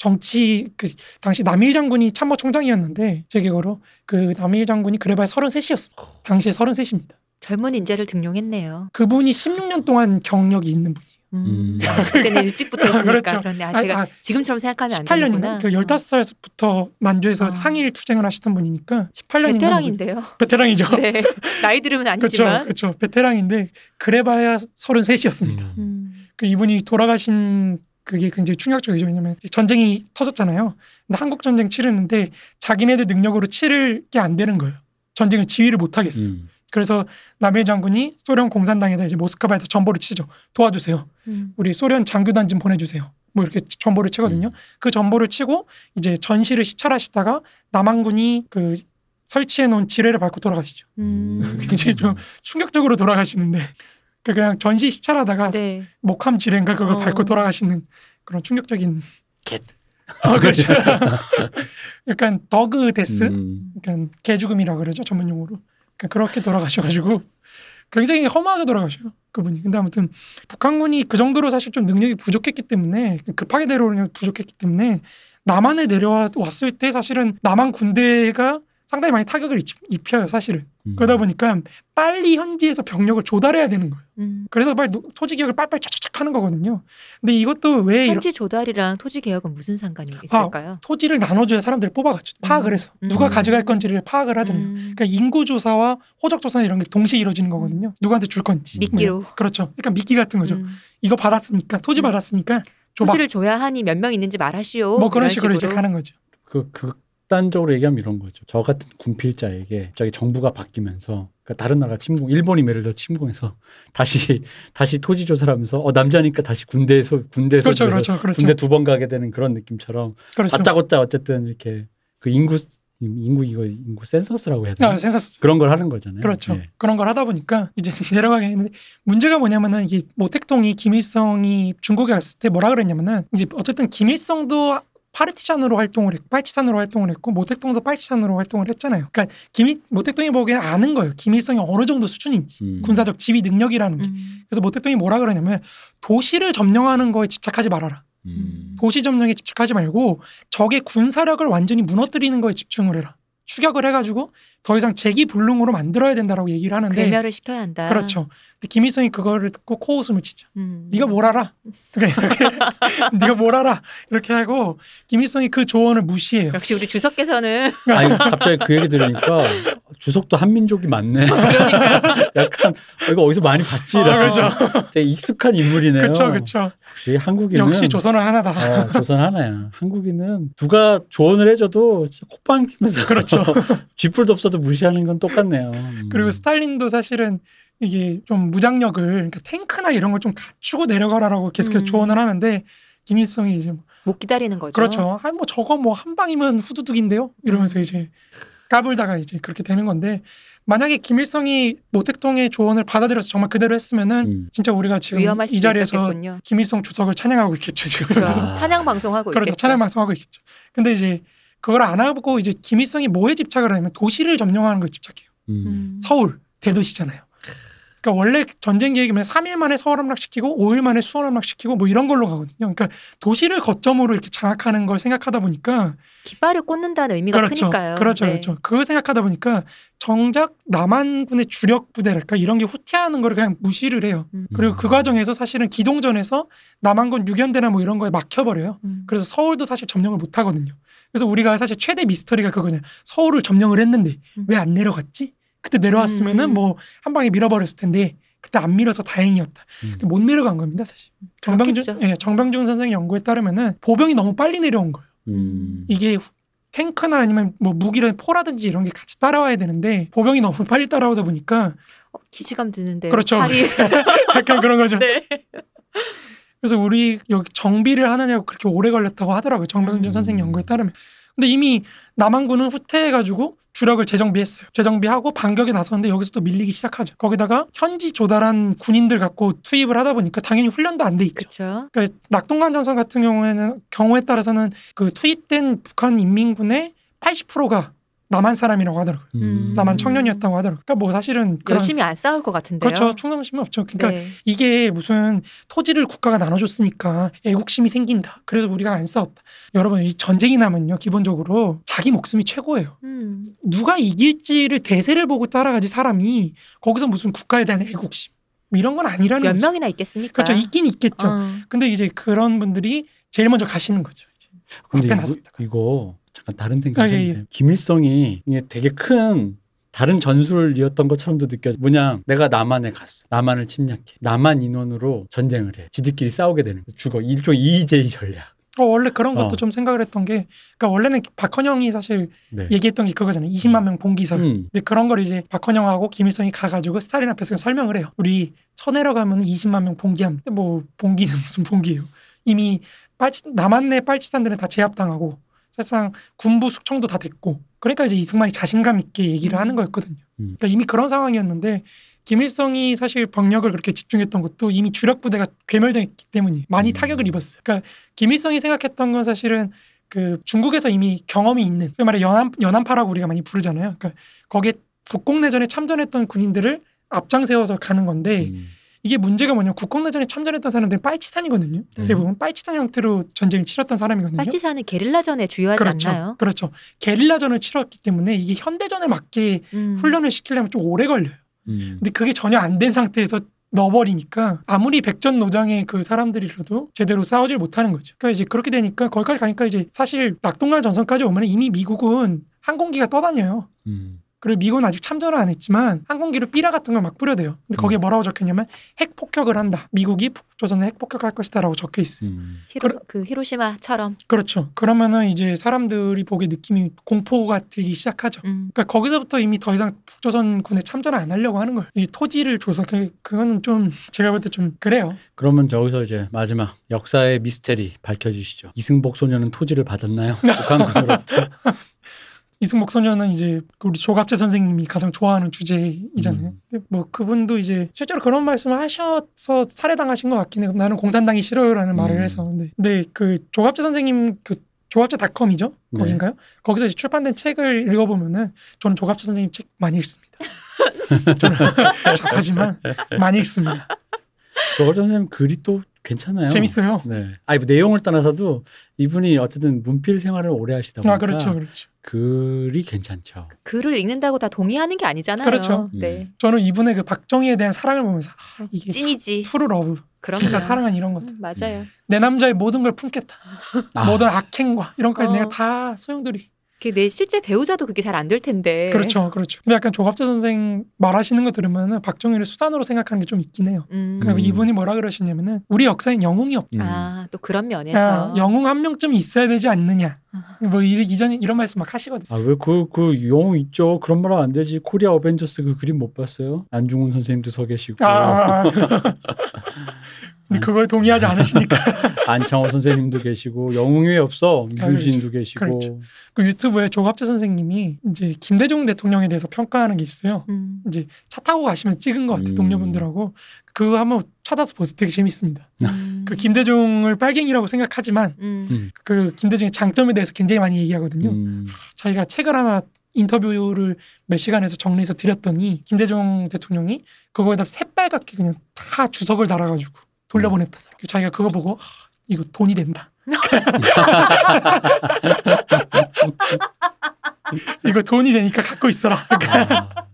정치 그 당시 남일 장군이 참모 총장이었는데 제 기억으로 그 남일 장군이 그래봐야 33이었습니다. 당시에 33입니다. 젊은 인재를 등용했네요. 그분이 16년 동안 경력이 있는 분이에요. 음. 음. 아, 그때는 일찍부터 했으니까 그렇죠. 그런데 아, 아, 제가 아, 지금처럼 생각하면 안 18년인가? 되는구나. 그 15살부터 만주에서 아. 항일 투쟁을 하시던 분이니까 18년인가? 베테랑인데요. 베테랑이죠. 네. 나이 들으면 그렇죠. 아니지만. 그렇죠. 베테랑인데 그래봐야 33이었습니다. 음. 음. 그 이분이 돌아가신 그게 굉장히 충격적이죠. 왜냐면 전쟁이 터졌잖아요. 근데 한국 전쟁 치르는데 자기네들 능력으로 치를 게 안 되는 거예요. 전쟁을 지휘를 못 하겠어. 음. 그래서 남일 장군이 소련 공산당에다 이제 모스크바에서 전보를 치죠. 도와주세요. 음. 우리 소련 장교단 좀 보내주세요. 뭐 이렇게 전보를 치거든요. 음. 그 전보를 치고 이제 전시를 시찰하시다가 남한군이 그 설치해 놓은 지뢰를 밟고 돌아가시죠. 음. 굉장히 좀 충격적으로 돌아가시는데 그 그냥 전시 시찰하다가 네. 목함 지뢰인가 그걸 어. 밟고 돌아가시는 그런 충격적인 겟. 아 그렇죠. 약간 dog death, 음. 약간 개죽음이라 그러죠 전문 용어로. 그러니까 그렇게 돌아가셔가지고 굉장히 험하게 돌아가셔요 그분이. 근데 아무튼 북한군이 그 정도로 사실 좀 능력이 부족했기 때문에 급하게 내려오는 게 부족했기 때문에 남한에 내려왔을 때 사실은 남한 군대가 상당히 많이 타격을 입- 입혀요 사실은. 음. 그러다 보니까 빨리 현지에서 병력을 조달해야 되는 거예요. 음. 그래서 빨리 노- 토지 개혁을 빨리빨리 촥촥촥 하는 거거든요. 근데 이것도 왜 이런 현지 조달이랑 토지 개혁은 무슨 상관이 있을까요? 토지를 나눠줘야 사람들이 뽑아가죠. 파악을 음. 해서 누가 음. 가져갈 건지를 파악을 하잖아요. 음. 그러니까 인구 조사와 호적 조사 이런 게 동시에 이루어지는 거거든요. 누구한테 줄 건지. 미끼로. 뭐, 그렇죠. 그러니까 미끼 같은 거죠. 음. 이거 받았으니까 토지 음. 받았으니까 줘봐. 토지를 줘야 하니 몇 명 있는지 말하시오. 뭐 그런 이런 식으로, 이제 가는 거죠. 그 극단적으로 얘기하면 이런 거죠. 저 같은 군필자에게 갑자기 정부가 바뀌면서 그러니까 다른 나라 침공, 일본이 예를 들어 침공해서 다시 다시 토지 조사를 하면서 어 남자니까 다시 군대 소 군대 그렇죠, 그렇죠, 그렇죠. 군대 두 번 가게 되는 그런 느낌처럼 그렇죠. 다짜고짜 어쨌든 이렇게 그 인구 인구 이거 인구 센서스라고 해야 되나 아, 센서스. 그런 걸 하는 거잖아요. 그렇죠. 예. 그런 걸 하다 보니까 이제 내려가게 했는데 문제가 뭐냐면은 이게 모택동이 김일성이 중국에 갔을 때 뭐라 그랬냐면은 이제 어쨌든 김일성도 파르티잔으로 활동을 했고 빨치산으로 활동을 했고 모택동도 빨치산으로 활동을 했잖아요. 그러니까 김일 모택동이 보기엔 아는 거예요. 김일성이 어느 정도 수준인지 음. 군사적 지휘 능력이라는 게. 음. 그래서 모택동이 뭐라 그러냐면 도시를 점령하는 거에 집착하지 말아라. 음. 도시 점령에 집착하지 말고 적의 군사력을 완전히 무너뜨리는 거에 집중을 해라. 추격을 해가지고 더 이상 재기 불능으로 만들어야 된다라고 얘기를 하는데 괴멸을 시켜야 한다. 그렇죠. 근데 김일성이 그거를 듣고 코웃음을 치죠. 음. 네가 뭘 알아? 그러니까 이렇게 네가 뭘 알아? 이렇게 하고 김일성이 그 조언을 무시해요. 역시 우리 주석께서는 아니 갑자기 그 얘기 들으니까 주석도 한민족이 맞네. 약간 어, 이거 어디서 많이 봤지. 아, 그렇죠. 되게 익숙한 인물이네요. 그렇죠, 그렇죠. 역시 한국인은 역시 조선은 하나다. 어, 조선 하나야. 한국인은 누가 조언을 해줘도 진짜 콧방 키면서 그렇죠. 쥐뿔도 없어 도 무시하는 건 똑같네요. 음. 그리고 스탈린도 사실은 이게 좀 무장력을 그러니까 탱크나 이런 걸 좀 갖추고 내려가라라고 계속해서 음. 조언을 하는데 김일성이 이제 뭐못 기다리는 거죠. 그렇죠. 아니 뭐 저거 뭐 한 방이면 후두둑인데요. 이러면서 음. 이제 까불다가 이제 그렇게 되는 건데 만약에 김일성이 모택동의 조언을 받아들여서 정말 그대로 했으면은 음. 진짜 우리가 지금 이 자리에서 있었겠군요. 김일성 주석을 찬양하고 있겠죠. 지금. 그렇죠. 아. 찬양 방송하고 그렇죠. 있겠죠. 찬양 방송하고 있겠죠. 근데 이제 그걸 안 하고 이제 김일성이 뭐에 집착을 하냐면 도시를 점령하는 거에 집착해요. 음. 음. 서울 대도시잖아요. 그러니까 원래 전쟁 계획이면 3일 만에 서울 함락시키고 5일 만에 수원 함락시키고 뭐 이런 걸로 가거든요. 그러니까 도시를 거점으로 이렇게 장악하는 걸 생각하다 보니까 깃발을 꽂는다는 의미가 그렇죠. 크니까요. 그렇죠. 네. 그렇죠. 그걸 생각하다 보니까 정작 남한군의 주력 부대랄까 이런 게 후퇴하는 거를 그냥 무시를 해요. 음. 그리고 그 과정에서 사실은 기동전에서 남한군 유견대나 뭐 이런 거에 막혀버려요. 음. 그래서 서울도 사실 점령을 못 하거든요. 그래서 우리가 사실 최대 미스터리가 그거냐. 서울을 점령을 했는데 음. 왜안 내려갔지? 그때 내려왔으면은 음. 뭐한 방에 밀어버렸을 텐데 그때 안 밀어서 다행이었다. 음. 못 내려간 겁니다, 사실. 정병준, 그렇겠죠. 예, 정병준 선생 연구에 따르면은 보병이 너무 빨리 내려온 거예요. 음. 이게 후- 탱크나 아니면 뭐 무기를 포라든지 이런 게 같이 따라와야 되는데 보병이 너무 빨리 따라오다 보니까 어, 기시감 드는데. 그렇죠. 약간 그런 거죠. 네. 그래서 우리 여기 정비를 하느냐고 그렇게 오래 걸렸다고 하더라고요. 정병준 음. 선생 연구에 따르면. 근데 이미 남한군은 후퇴해가지고 주력을 재정비했어요. 재정비하고 반격에 나섰는데 여기서 또 밀리기 시작하죠. 거기다가 현지 조달한 군인들 갖고 투입을 하다 보니까 당연히 훈련도 안 돼 있죠. 그러니까 낙동강 전선 같은 경우에는 경우에 따라서는 그 투입된 북한 인민군의 80%가 남한 사람이라고 하더라고요. 음. 남한 청년이었다고 하더라고요. 그러니까 뭐 사실은 그런- 열심히 안 싸울 것 같은데요. 그렇죠. 충성심이 없죠. 그러니까 네. 이게 무슨 토지를 국가가 나눠줬으니까 애국심이 생긴다. 그래서 우리가 안 싸웠다. 여러분 이 전쟁이 나면요 기본적으로 자기 목숨이 최고예요. 음. 누가 이길지를 대세를 보고 따라가지 사람이 거기서 무슨 국가에 대한 애국심 뭐 이런 건 아니라는 몇 거죠. 명이나 있겠습니까? 그렇죠. 있긴 있겠죠. 어. 근데 이제 그런 분들이 제일 먼저 가시는 거죠. 이제. 근데 이거, 나섰다. 이거 잠깐 다른 아, 생각인데 예, 예. 김일성이 이게 되게 큰 다른 전술을 이었던 것처럼도 느껴져. 뭐냐, 내가 남한에 갔어. 남한을 침략해. 남한 인원으로 전쟁을 해. 지들끼리 싸우게 되는 거야. 죽어. 일종 이의제의 전략. 어, 원래 그런 것도 어. 좀 생각을 했던 게, 그러니까 원래는 박헌영이 사실 네. 얘기했던 게 그거잖아요. 20만 명 봉기설. 음. 근데 그런 걸 이제 박헌영하고 김일성이 가가지고 스탈린 앞에서 설명을 해요. 우리 쳐내러 가면 20만 명 봉기함. 뭐 봉기는 무슨 봉기예요? 이미 빨치, 남한내 빨치산들은 다 제압당하고 사실상 군부 숙청도 다 됐고 그러니까 이제 이승만이 자신감 있게 얘기를 하는 거였거든요. 음. 그러니까 이미 그런 상황이었는데 김일성이 사실 병력을 그렇게 집중했던 것도 이미 주력 부대가 괴멸됐기 때문에 많이 음. 타격을 입었어요. 그러니까 김일성이 생각했던 건 사실은 그 중국에서 이미 경험이 있는 그 말에 연안 연안파라고 우리가 많이 부르잖아요. 그러니까 거기에 국공내전에 참전했던 군인들을 앞장 세워서 가는 건데 음. 이게 문제가 뭐냐면 국공내전에 참전했던 사람들은 빨치산이거든요. 네. 대부분 빨치산 형태로 전쟁을 치렀던 사람이거든요. 빨치산은 게릴라전에 주요하지 그렇죠. 않나요? 그렇죠. 게릴라전을 치렀기 때문에 이게 현대전에 맞게 음. 훈련을 시키려면 좀 오래 걸려요. 음. 근데 그게 전혀 안 된 상태에서 넣어버리니까 아무리 백전노장의 그 사람들이라도 제대로 싸우질 못하는 거죠. 그러니까 이제 그렇게 되니까 거기까지 가니까 이제 사실 낙동강 전선까지 오면 이미 미국은 항공기가 떠다녀요. 음. 그리고 미국은 아직 참전을 안 했지만 항공기로 삐라 같은 걸 막 뿌려대요. 근데 거기에 음. 뭐라고 적혔냐면 핵 폭격을 한다. 미국이 북조선에 핵 폭격할 것이다라고 적혀 있어요. 음. 히로, 그러- 그 히로시마처럼. 그렇죠. 그러면은 이제 사람들이 보기에 느낌이 공포가 들기 시작하죠. 음. 그러니까 거기서부터 이미 더 이상 북조선 군에 참전을 안 하려고 하는 거예요. 이 토지를 줘서 그, 그거는 좀 제가 볼 때 좀 그래요. 그러면 저기서 이제 마지막 역사의 미스테리 밝혀주시죠. 이승복 소녀는 토지를 받았나요? 북한군으로부터. 이승복 소녀는 이제 우리 조갑재 선생님이 가장 좋아하는 주제이잖아요. 음. 뭐 그분도 이제 실제로 그런 말씀을 하셔서 살해당하신 것 같긴 해요. 나는 공산당이 싫어요라는 말을 음. 해서. 근데, 근데 그 조갑재 선생님 그 조갑제닷컴이죠? 네. 거긴가요? 거기서 이제 출판된 책을 읽어보면은 저는 조갑제 선생님 책 많이 읽습니다. 저는 하지만 많이 읽습니다. 저거 선생님 글이 또 괜찮아요. 재밌어요. 네. 아니 뭐 내용을 떠나서도 이분이 어쨌든 문필 생활을 오래 하시다 보니까 아 그렇죠, 그렇죠. 글이 괜찮죠. 글을 읽는다고 다 동의하는 게 아니잖아요. 그렇죠. 네. 저는 이분의 그 박정희에 대한 사랑을 보면서 아, 이게 찐이지. true love, 그럼요. 진짜 사랑은 이런 것들. 음, 맞아요. 내 남자의 모든 걸 품겠다. 아, 모든 악행과 이런 까지 어. 내가 다 소용돌이. 그내 실제 배우자도 그게 잘 안 될 텐데. 그렇죠, 그렇죠. 근데 약간 조갑재 선생 말하시는 거 들으면은 박정희를 수단으로 생각하는 게 좀 있긴 해요. 음. 그러니까 음. 이분이 뭐라 그러시냐면은 우리 역사엔 영웅이 없다. 음. 아, 또 그런 면에서. 아, 영웅 한 명쯤 있어야 되지 않느냐. 아. 뭐 이- 이전 이런 말씀 막 하시거든. 아, 왜 그, 그 영웅 있죠. 그런 말 하면 안 되지. 코리아 어벤져스 그 그림 못 봤어요? 안중훈 선생님도 서 계시고, 아. 근데 그걸 동의하지 않으시니까 안창호 선생님도 계시고, 영웅이 왜 없어? 이순신도 계시고. 그렇죠. 그 유튜브에 조갑재 선생님이 이제 김대중 대통령에 대해서 평가하는 게 있어요. 음. 이제 차 타고 가시면 찍은 것 같아요. 음. 동료분들하고 그거 한번 찾아서 보세요. 되게 재밌습니다. 음. 그 김대중을 빨갱이라고 생각하지만 음. 음. 그 김대중의 장점에 대해서 굉장히 많이 얘기하거든요. 음. 자기가 책을 하나 인터뷰를 몇 시간에서 정리해서 드렸더니 김대중 대통령이 그거에다 새빨갛게 그냥 다 주석을 달아가지고 돌려보냈다더라고 요. 자기가 그거 보고 아, 이거 돈이 된다. 이거 돈이 되니까 갖고 있어라. 아,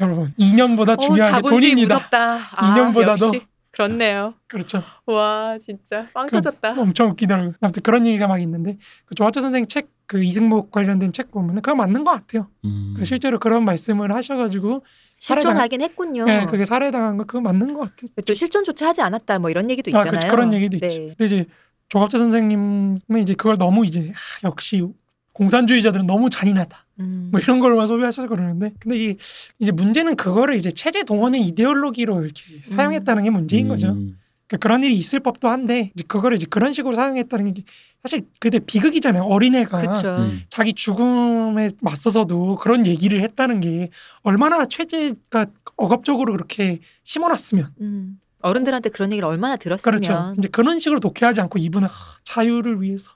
여러분 2년보다 어, 중요한 게 돈입니다. 무섭다. 아, 2년보다도 역시 그렇네요. 그렇죠. 와 진짜 빵 그 터졌다. 엄청 웃기더라고요. 아무튼 그런 얘기가 막 있는데 그 조화조 선생 책 그 이승복 관련된 책 보면은 그거 맞는 것 같아요. 음. 그 실제로 그런 말씀을 하셔가지고 실존하긴 했군요. 예, 그게 살해당한 거 그거 맞는 것 같아요. 또 실존조차 하지 않았다 뭐 이런 얘기도 아, 있잖아요. 그, 그런 얘기도 네. 있죠. 근데 이제 조갑재 선생님은 이제 그걸 너무 이제 아, 역시 공산주의자들은 너무 잔인하다. 음. 뭐 이런 걸만 소비하셔서 그러는데 근데 이 이제 문제는 그거를 이제 체제 동원의 이데올로기로 이렇게 사용했다는 게 문제인 거죠. 음. 그러니까 그런 일이 있을 법도 한데 이제 그거를 이제 그런 식으로 사용했다는 게 사실 그때 비극이잖아요. 어린애가. 음. 자기 죽음에 맞서서도 그런 얘기를 했다는 게 얼마나 체제가 억압적으로 그렇게 심어놨으면 음. 어른들한테 그런 얘기를 얼마나 들었으면 그렇죠. 이제 그런 식으로 독해하지 않고 이분은 하, 자유를 위해서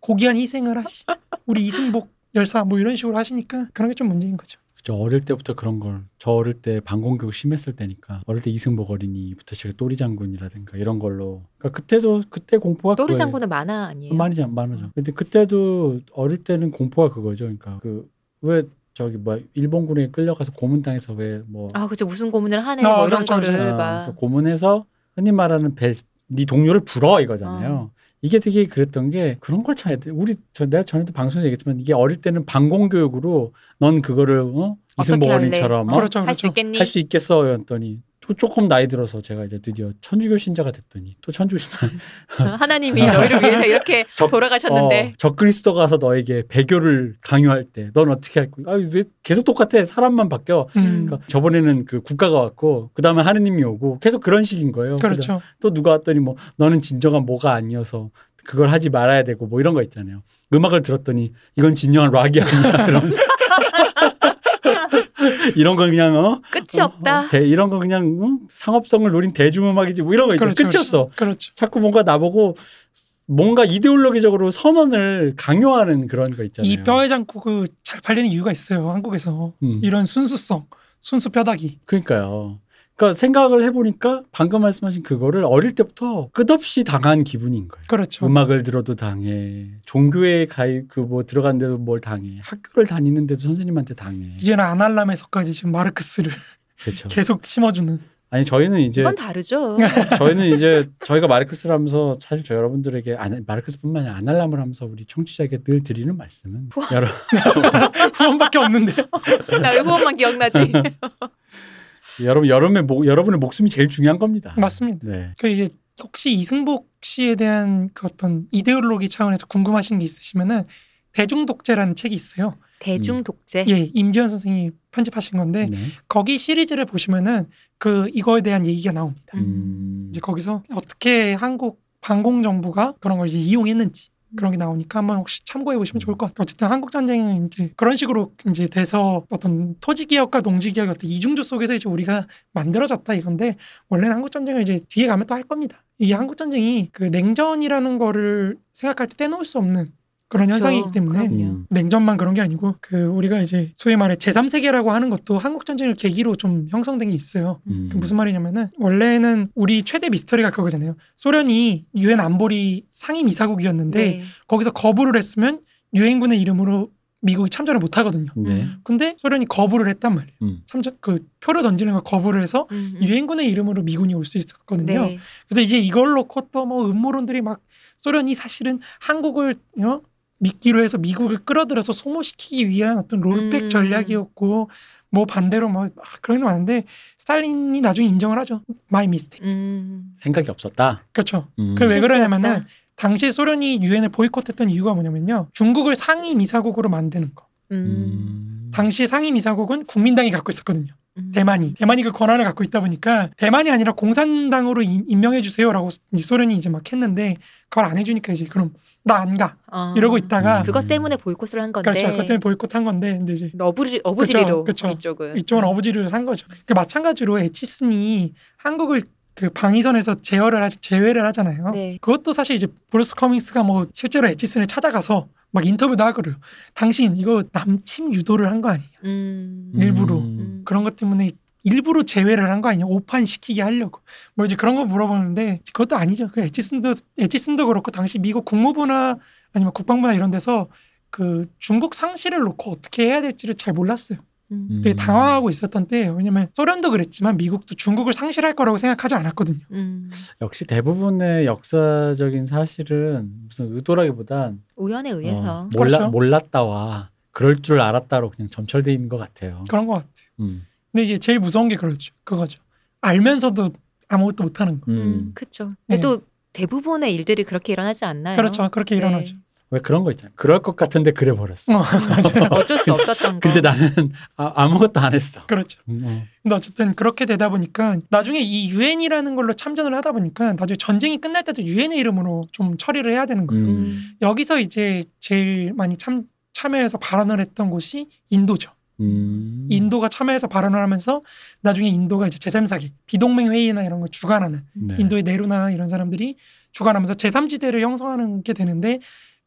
고귀한 희생을 하시 우리 이승복 열사 뭐 이런 식으로 하시니까 그런 게 좀 문제인 거죠. 저 어릴 때부터 그런 걸 저 어릴 때 방공교육 심했을 때니까 어릴 때 이승복 어린이부터 제가 또리 장군이라든가 이런 걸로 그러니까 그때도 그때 공포가 또리 그거예요. 장군은 만화 아니에요? 많이죠 많아죠. 근데 그때도 어릴 때는 공포가 그거죠. 그러니까 그 왜 저기 뭐 일본군에 끌려가서 고문당해서 왜 뭐 아 그죠 무슨 고문을 하네 아, 뭐 이런 그렇죠, 거를 그렇죠. 막 그래서 고문해서 흔히 말하는 배, 네 동료를 불어 이거잖아요. 이게 되게 그랬던 게 그런 걸 쳐야 돼. 우리 저 내가 전에도 방송에서 얘기했지만 이게 어릴 때는 방공 교육으로 넌 그거를 어? 이승복? 어린처럼 어? 그렇죠, 할수 그렇죠. 있겠니? 할 수 있겠어 였더니 또 조금 나이 들어서 제가 이제 드디어 천주교 신자가 됐더니 또 천주교 신자 하나님이 너희를 위해서 이렇게 저- 돌아가셨는데 어, 저 그리스도 가서 너에게 배교를 강요할 때 넌 어떻게 할 거야? 아 왜 계속 똑같아? 사람만 바뀌어. 음, 그러니까 저번에는 그 국가가 왔고 그 다음에 하느님이 오고 계속 그런 식인 거예요. 그렇죠. 또 누가 왔더니 뭐 너는 진정한 뭐가 아니어서 그걸 하지 말아야 되고 뭐 이런 거 있잖아요. 음악을 들었더니 이건 진정한 락이 아니야 그러면서 이런 건 그냥 어 끝이 어, 없다. 어, 대- 이런 거 그냥 응? 상업성을 노린 대중음악이지 뭐 이런 거 있죠. 그렇죠, 끝이 그렇죠. 없어. 그렇죠. 자꾸 뭔가 나보고 뭔가 이데올로기적으로 선언을 강요하는 그런 거 있잖아요. 이 뼈의 장국 그잘 팔리는 이유가 있어요. 한국에서 음. 이런 순수성, 순수 뼈다귀. 그러니까요. 그러니까 생각을 해보니까 방금 말씀하신 그거를 어릴 때부터 끝없이 당한 기분인 거예요. 그렇죠. 음악을 들어도 당해. 종교에 가입 그 뭐 들어간데도 뭘 당해. 학교를 다니는데도 선생님한테 당해. 이제는 아날람에서까지 지금 마르크스를 그렇죠. 계속 심어주는. 아니 저희는 이제 이건 다르죠. 저희는 이제 저희가 마르크스를 하면서 사실 저 여러분들에게 안- 마르크스뿐만 아니라 아날람을 하면서 우리 청취자에게 늘 드리는 말씀은 여러 후원밖에 없는데. 나 왜 후원만 기억나지? 여러분 여러분의 목, 여러분의 목숨이 제일 중요한 겁니다. 맞습니다. 네. 그 이게 혹시 이승복 씨에 대한 그 어떤 이데올로기 차원에서 궁금하신 게 있으시면은 대중독재라는 책이 있어요. 대중 독재. 예, 임지연 선생이 편집하신 건데 네. 거기 시리즈를 보시면은 그 이거에 대한 얘기가 나옵니다. 음. 이제 거기서 어떻게 한국 반공 정부가 그런 걸 이제 이용했는지 그런 게 나오니까 한번 혹시 참고해 보시면 좋을 것 같아요. 어쨌든 한국 전쟁은 이제 그런 식으로 이제 돼서 어떤 토지 기업과 농지 기업의 어떤 이중조 속에서 이제 우리가 만들어졌다 이건데 원래는 한국 전쟁을 이제 뒤에 가면 또 할 겁니다. 이게 한국 전쟁이 그 냉전이라는 거를 생각할 때 떼놓을 수 없는 그런 그쵸. 현상이기 때문에 그럼요. 음. 냉전만 그런 게 아니고 그 우리가 이제 소위 말해 제3세계라고 하는 것도 한국 전쟁을 계기로 좀 형성된 게 있어요. 음. 그 무슨 말이냐면은 원래는 우리 최대 미스터리가 그거잖아요. 소련이 유엔 안보리 상임 이사국이었는데 네. 거기서 거부를 했으면 유엔군의 이름으로 미국이 참전을 못 하거든요. 네. 근데 소련이 거부를 했단 말이에요. 음. 참전 그 표를 던지는 걸 거부를 해서 음, 음. 유엔군의 이름으로 미군이 올 수 있었거든요. 네. 그래서 이제 이걸 놓고 또 뭐 음모론들이 막 소련이 사실은 한국을 어? 미끼로 해서 미국을 끌어들여서 소모시키기 위한 어떤 rollback 음. 전략이었고 뭐 반대로 뭐 아, 그런 게 많은데 스탈린이 나중에 인정을 하죠. My mistake. 음. 생각이 없었다. 그렇죠. 음. 그왜 실수였다. 그러냐면은 당시 소련이 유엔을 보이콧했던 이유가 뭐냐면요. 중국을 상임 이사국으로 만드는 거. 음. 음. 당시 상임 이사국은 국민당이 갖고 있었거든요. 음. 대만이 대만이 그 권한을 갖고 있다 보니까 대만이 아니라 공산당으로 임- 임명해 주세요라고 이제 소련이 이제 막 했는데 그걸 안 해주니까 이제 그럼 나 안가 어. 이러고 있다가 음. 그것 때문에 보이콧을 한 건데. 그렇죠. 그것 때문에 보이콧한 건데 근데 이제 어부지 어부지리로 그쵸, 그쵸. 이쪽은. 이쪽은 어부지리로 산 거죠. 그 마찬가지로 에치슨이 한국을 그 방위선에서 제어를 하, 제외를 하잖아요. 네. 그것도 사실 이제 브루스 커밍스가 뭐 실제로 애치슨을 찾아가서 막 인터뷰도 하고 그래요. 당신 이거 남침 유도를 한 거 아니냐. 음. 일부러. 음. 그런 것 때문에 일부러 제외를 한 거 아니냐. 오판 시키게 하려고. 뭐 이제 그런 거 물어보는데 그것도 아니죠. 그 애치슨도 애치슨도 그렇고 당시 미국 국무부나 아니면 국방부나 이런 데서 그 중국 상실을 놓고 어떻게 해야 될지를 잘 몰랐어요. 음. 되게 당황하고 있었던 때예요. 왜냐면 소련도 그랬지만 미국도 중국을 상실할 거라고 생각하지 않았거든요. 음. 역시 대부분의 역사적인 사실은 무슨 의도라기보단 우연에 의해서. 어, 몰라 그렇죠. 몰랐다와 그럴 줄 알았다로 그냥 점철돼 있는 것 같아요. 그런 것 같아요. 음. 근데 이제 제일 무서운 게 그렇죠. 그거죠. 알면서도 아무것도 못하는 거. 음. 음, 그렇죠. 네. 또 대부분의 일들이 그렇게 일어나지 않나요? 그렇죠. 그렇게 네. 일어나죠. 왜 그런 거 있잖아요. 그럴 것 같은데 그래 버렸어. 어. 어쩔 수 없었던 거. 근데 나는 아, 아무것도 안 했어. 그렇죠. 음, 어. 근데 어쨌든 그렇게 되다 보니까 나중에 이 유엔이라는 걸로 참전을 하다 보니까 나중에 전쟁이 끝날 때도 유엔의 이름으로 좀 처리를 해야 되는 거예요. 음. 음. 여기서 이제 제일 많이 참 참여해서 발언을 했던 곳이 인도죠. 음. 인도가 참여해서 발언을 하면서 나중에 인도가 이제 제3사기 비동맹 회의나 이런 걸 주관하는 네. 인도의 네루나 이런 사람들이 주관하면서 제3지대를 형성하는 게 되는데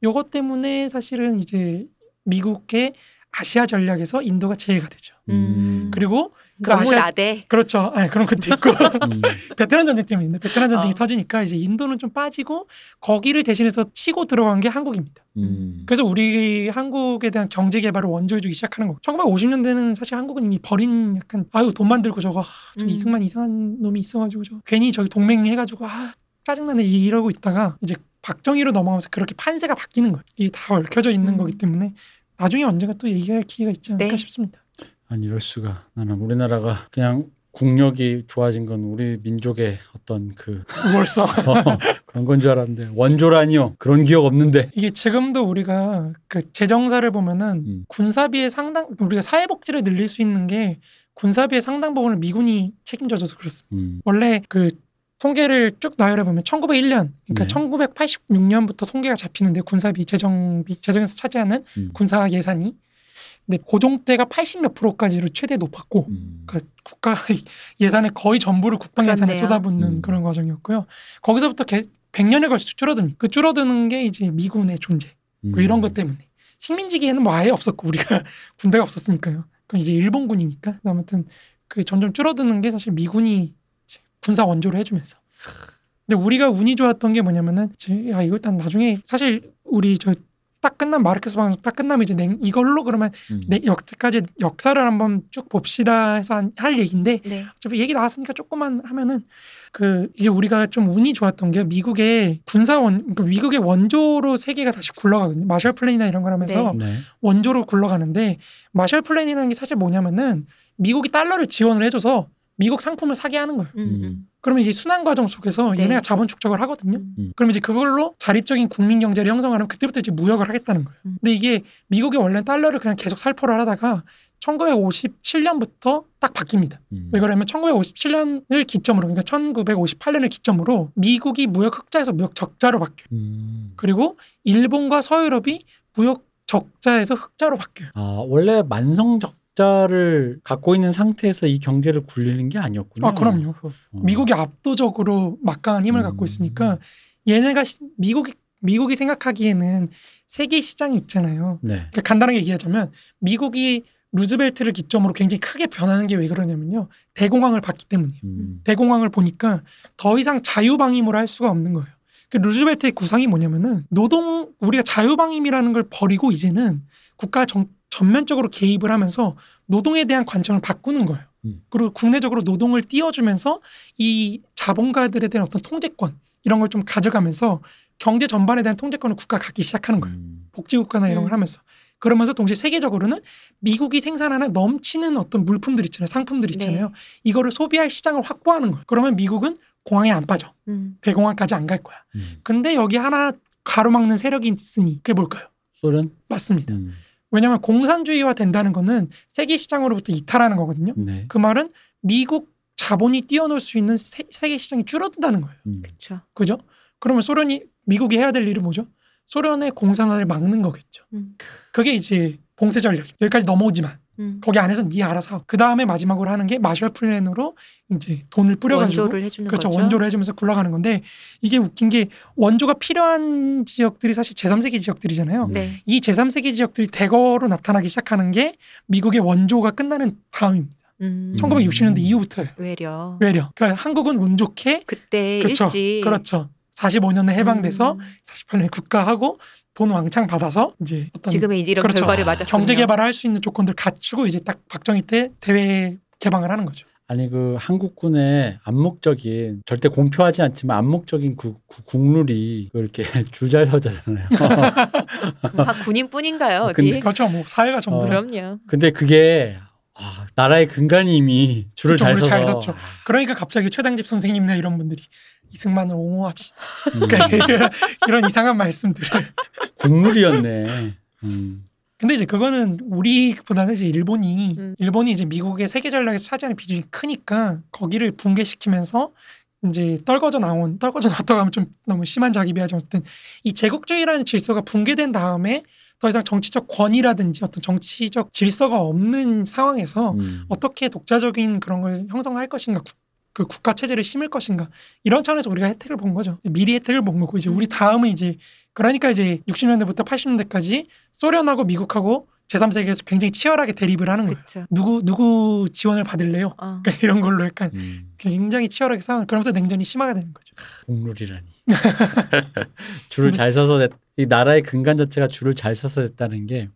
요것 때문에 사실은 이제 미국의 아시아 전략에서 인도가 제외가 되죠. 음. 그리고 그 너무 아시아- 나대. 그렇죠. 아 그런 것도 있고 음. 베트남 전쟁 때문인데 베트남 전쟁이 어. 터지니까 이제 인도는 좀 빠지고 거기를 대신해서 치고 들어간 게 한국입니다. 음. 그래서 우리 한국에 대한 경제 개발을 원조해주기 시작하는 거고 1950년대는 사실 한국은 이미 버린 약간 아유 돈 만들고 저거 아, 저 음. 이승만 이상한 놈이 있어가지고 저 괜히 저기 동맹 해가지고 아 짜증나네 이러고 있다가 이제 박정희로 넘어가면서 그렇게 판세가 바뀌는 거예요. 이게 다 얽혀져 있는 음. 거기 때문에 나중에 언젠가 또 얘기할 기회가 있지 않을까 네. 싶습니다. 아니 이럴 수가. 나는 우리나라가 그냥 국력이 좋아진 건 우리 민족의 어떤 그 우월성 어, 그런 건 줄 알았는데 원조라니요. 그런 기억 없는데. 이게 지금도 우리가 그 재정사를 보면은 음. 군사비의 상당 우리가 사회복지를 늘릴 수 있는 게 군사비의 상당 부분을 미군이 책임져줘서 그렇습니다. 음. 원래 그 통계를 쭉 나열해 보면 1901년 그러니까 네. 1986년부터 통계가 잡히는데 군사비 재정비 재정에서 차지하는 음. 군사 예산이 근데 고종 때가 80몇 프로까지로 최대 높았고 음. 그 국가 예산의 거의 전부를 국방 예산에. 쏟아붓는 음. 그런 과정이었고요. 거기서부터 개, 100년에 걸쳐 줄어듭니다. 그 줄어드는 게 이제 미군의 존재. 뭐 이런 것 때문에 식민지기에는 뭐 아예 없었고 우리가 군대가 없었으니까요. 그럼 이제 일본군이니까 아무튼 그 점점 줄어드는 게 사실 미군이 군사 원조를 해주면서. 근데 우리가 운이 좋았던 게 뭐냐면은 제- 야 이거 일단 나중에 사실 우리 저 딱 끝난 마르크스 방송 딱 끝나면 이제 냉, 이걸로 그러면 음. 내 여태까지 역사를 한번 쭉 봅시다 해서 한- 할 얘기인데 네. 어차피 얘기 나왔으니까 조금만 하면은 그 이게 우리가 좀 운이 좋았던 게 미국의 군사원 그러니까 미국의 원조로 세계가 다시 굴러가거든요. 마셜 플랜이나 이런 걸 하면서 네. 원조로 굴러가는데 마셜 플랜이라는 게 사실 뭐냐면은 미국이 달러를 지원을 해줘서 미국 상품을 사게 하는 거예요. 음, 음. 그러면 이제 순환 과정 속에서 네. 얘네가 자본 축적을 하거든요. 음. 그럼 이제 그걸로 자립적인 국민 경제를 형성하면 그때부터 이제 무역을 하겠다는 거예요. 음. 근데 이게 미국이 원래 달러를 그냥 계속 살포를 하다가 1957년부터 딱 바뀝니다. 음. 왜 그러냐면 1957년을 기점으로 그러니까 1958년을 기점으로 미국이 무역 흑자에서 무역 적자로 바뀌어요. 음. 그리고 일본과 서유럽이 무역 적자에서 흑자로 바뀌어요. 아 원래 만성 적 자를 갖고 있는 상태에서 이 경제를 굴리는 게 아니었군요. 아 그럼요. 어. 미국이 압도적으로 막강한 힘을 음. 갖고 있으니까 얘네가 시- 미국이 미국이 생각하기에는 세계 시장이 있잖아요. 네. 그러니까 간단하게 얘기하자면 미국이 루즈벨트를 기점으로 굉장히 크게 변하는 게 왜 그러냐면요. 대공황을 봤기 때문이에요. 음. 대공황을 보니까 더 이상 자유방임으로 할 수가 없는 거예요. 그 루즈벨트의 구상이 뭐냐면은 노동 우리가 자유방임이라는 걸 버리고 이제는 국가 정, 전면적으로 개입을 하면서 노동에 대한 관점을 바꾸는 거예요. 음. 그리고 국내적으로 노동을 띄워주면서 이 자본가들에 대한 어떤 통제권 이런 걸 좀 가져가면서 경제 전반에 대한 통제권을 국가가 갖기 시작하는 거예요. 음. 복지국가나 이런 음. 걸 하면서 그러면서 동시에 세계적으로는 미국이 생산하는 넘치는 어떤 물품들 있잖아요 상품들 있잖아요 네. 이거를 소비할 시장을 확보하는 거예요 그러면 미국은 공항에 안 빠져 음. 대공항까지 안 갈 거야 음. 근데 여기 하나 가로막는 세력이 있으니 그게 뭘까요 소련. 맞습니다 음. 왜냐하면 공산주의화 된다는 거는 세계 시장으로부터 이탈하는 거거든요 네. 그 말은 미국 자본이 뛰어놀 수 있는 세, 세계 시장이 줄어든다는 거예요 음. 그렇죠. 그죠 그러면 소련이 미국이 해야 될 일은 뭐죠 소련의 공산화를 막는 거겠죠 음. 그게 이제 봉쇄 전략 여기까지 넘어오지만 음. 거기 안에서 네 알아서 그 다음에 마지막으로 하는 게 마셜 플랜으로 이제 돈을 뿌려가지고 원조를 해주는 그렇죠 거죠. 원조를 해주면서 굴러가는 건데 이게 웃긴 게 원조가 필요한 지역들이 사실 제3세계 지역들이잖아요. 음. 네. 이 제3세계 지역들이 대거로 나타나기 시작하는 게 미국의 원조가 끝나는 다음입니다. 음. 1960년대 이후부터예요. 외려. 외려. 그러니까 한국은 운 좋게 그때 그렇죠. 일찍 그렇죠. 45년에 해방돼서 음. 48년에 국가하고 돈 왕창 받아서 이제 어떤 지금의 이런 그렇죠. 결과를 맞았군요. 경제 개발을 할 수 있는 조건들 갖추고 이제 딱 박정희 때 대회 개방을 하는 거죠. 아니 그 한국군의 암묵적인 절대 공표하지 않지만 암묵적인 그, 그 국룰이 그렇게 줄잘 서자잖아요. 아, 군인뿐인가요 어디? 근데 그렇죠. 뭐 사회가 좀 어. 더 그럼요. 근데 그게 아, 나라의 근간이 이미 줄을 그쵸, 잘 줄을 서서 잘 섰죠. 그러니까 갑자기 최당집 선생님네 이런 분들이 이승만을 옹호합시다. 음, 그러니까 이런, 이런 이상한 말씀들을. 국룰이었네. 음. 근데 이제 그거는 우리보다는 이제 일본이 음. 일본이 이제 미국의 세계 전략에서 차지하는 비중이 크니까 거기를 붕괴시키면서 이제 떨궈져 나온 떨궈져 나왔다고 하면 좀 너무 심한 자기 비하지만 어쨌든 이 제국주의라는 질서가 붕괴된 다음에 더 이상 정치적 권위라든지 어떤 정치적 질서가 없는 상황에서 음. 어떻게 독자적인 그런 걸 형성할 것인가 국- 그 국가 체제를 심을 것인가 이런 차원에서 우리가 혜택을 본 거죠 미리 혜택을 본 거고 이제 우리 다음은 이제 그러니까 이제 60년대부터 80년대까지 소련하고 미국하고 제3세계에서 굉장히 치열하게 대립을 하는 거예요 그렇죠. 누구 누구 지원을 받을래요 어. 그러니까 이런 걸로 약간 음. 굉장히 치열하게 싸우는 그러면서 냉전이 심하게 되는 거죠 국룰이라니. 줄을 잘 서서 됐, 이 나라의 근간 자체가 줄을 잘 서서 됐다는 게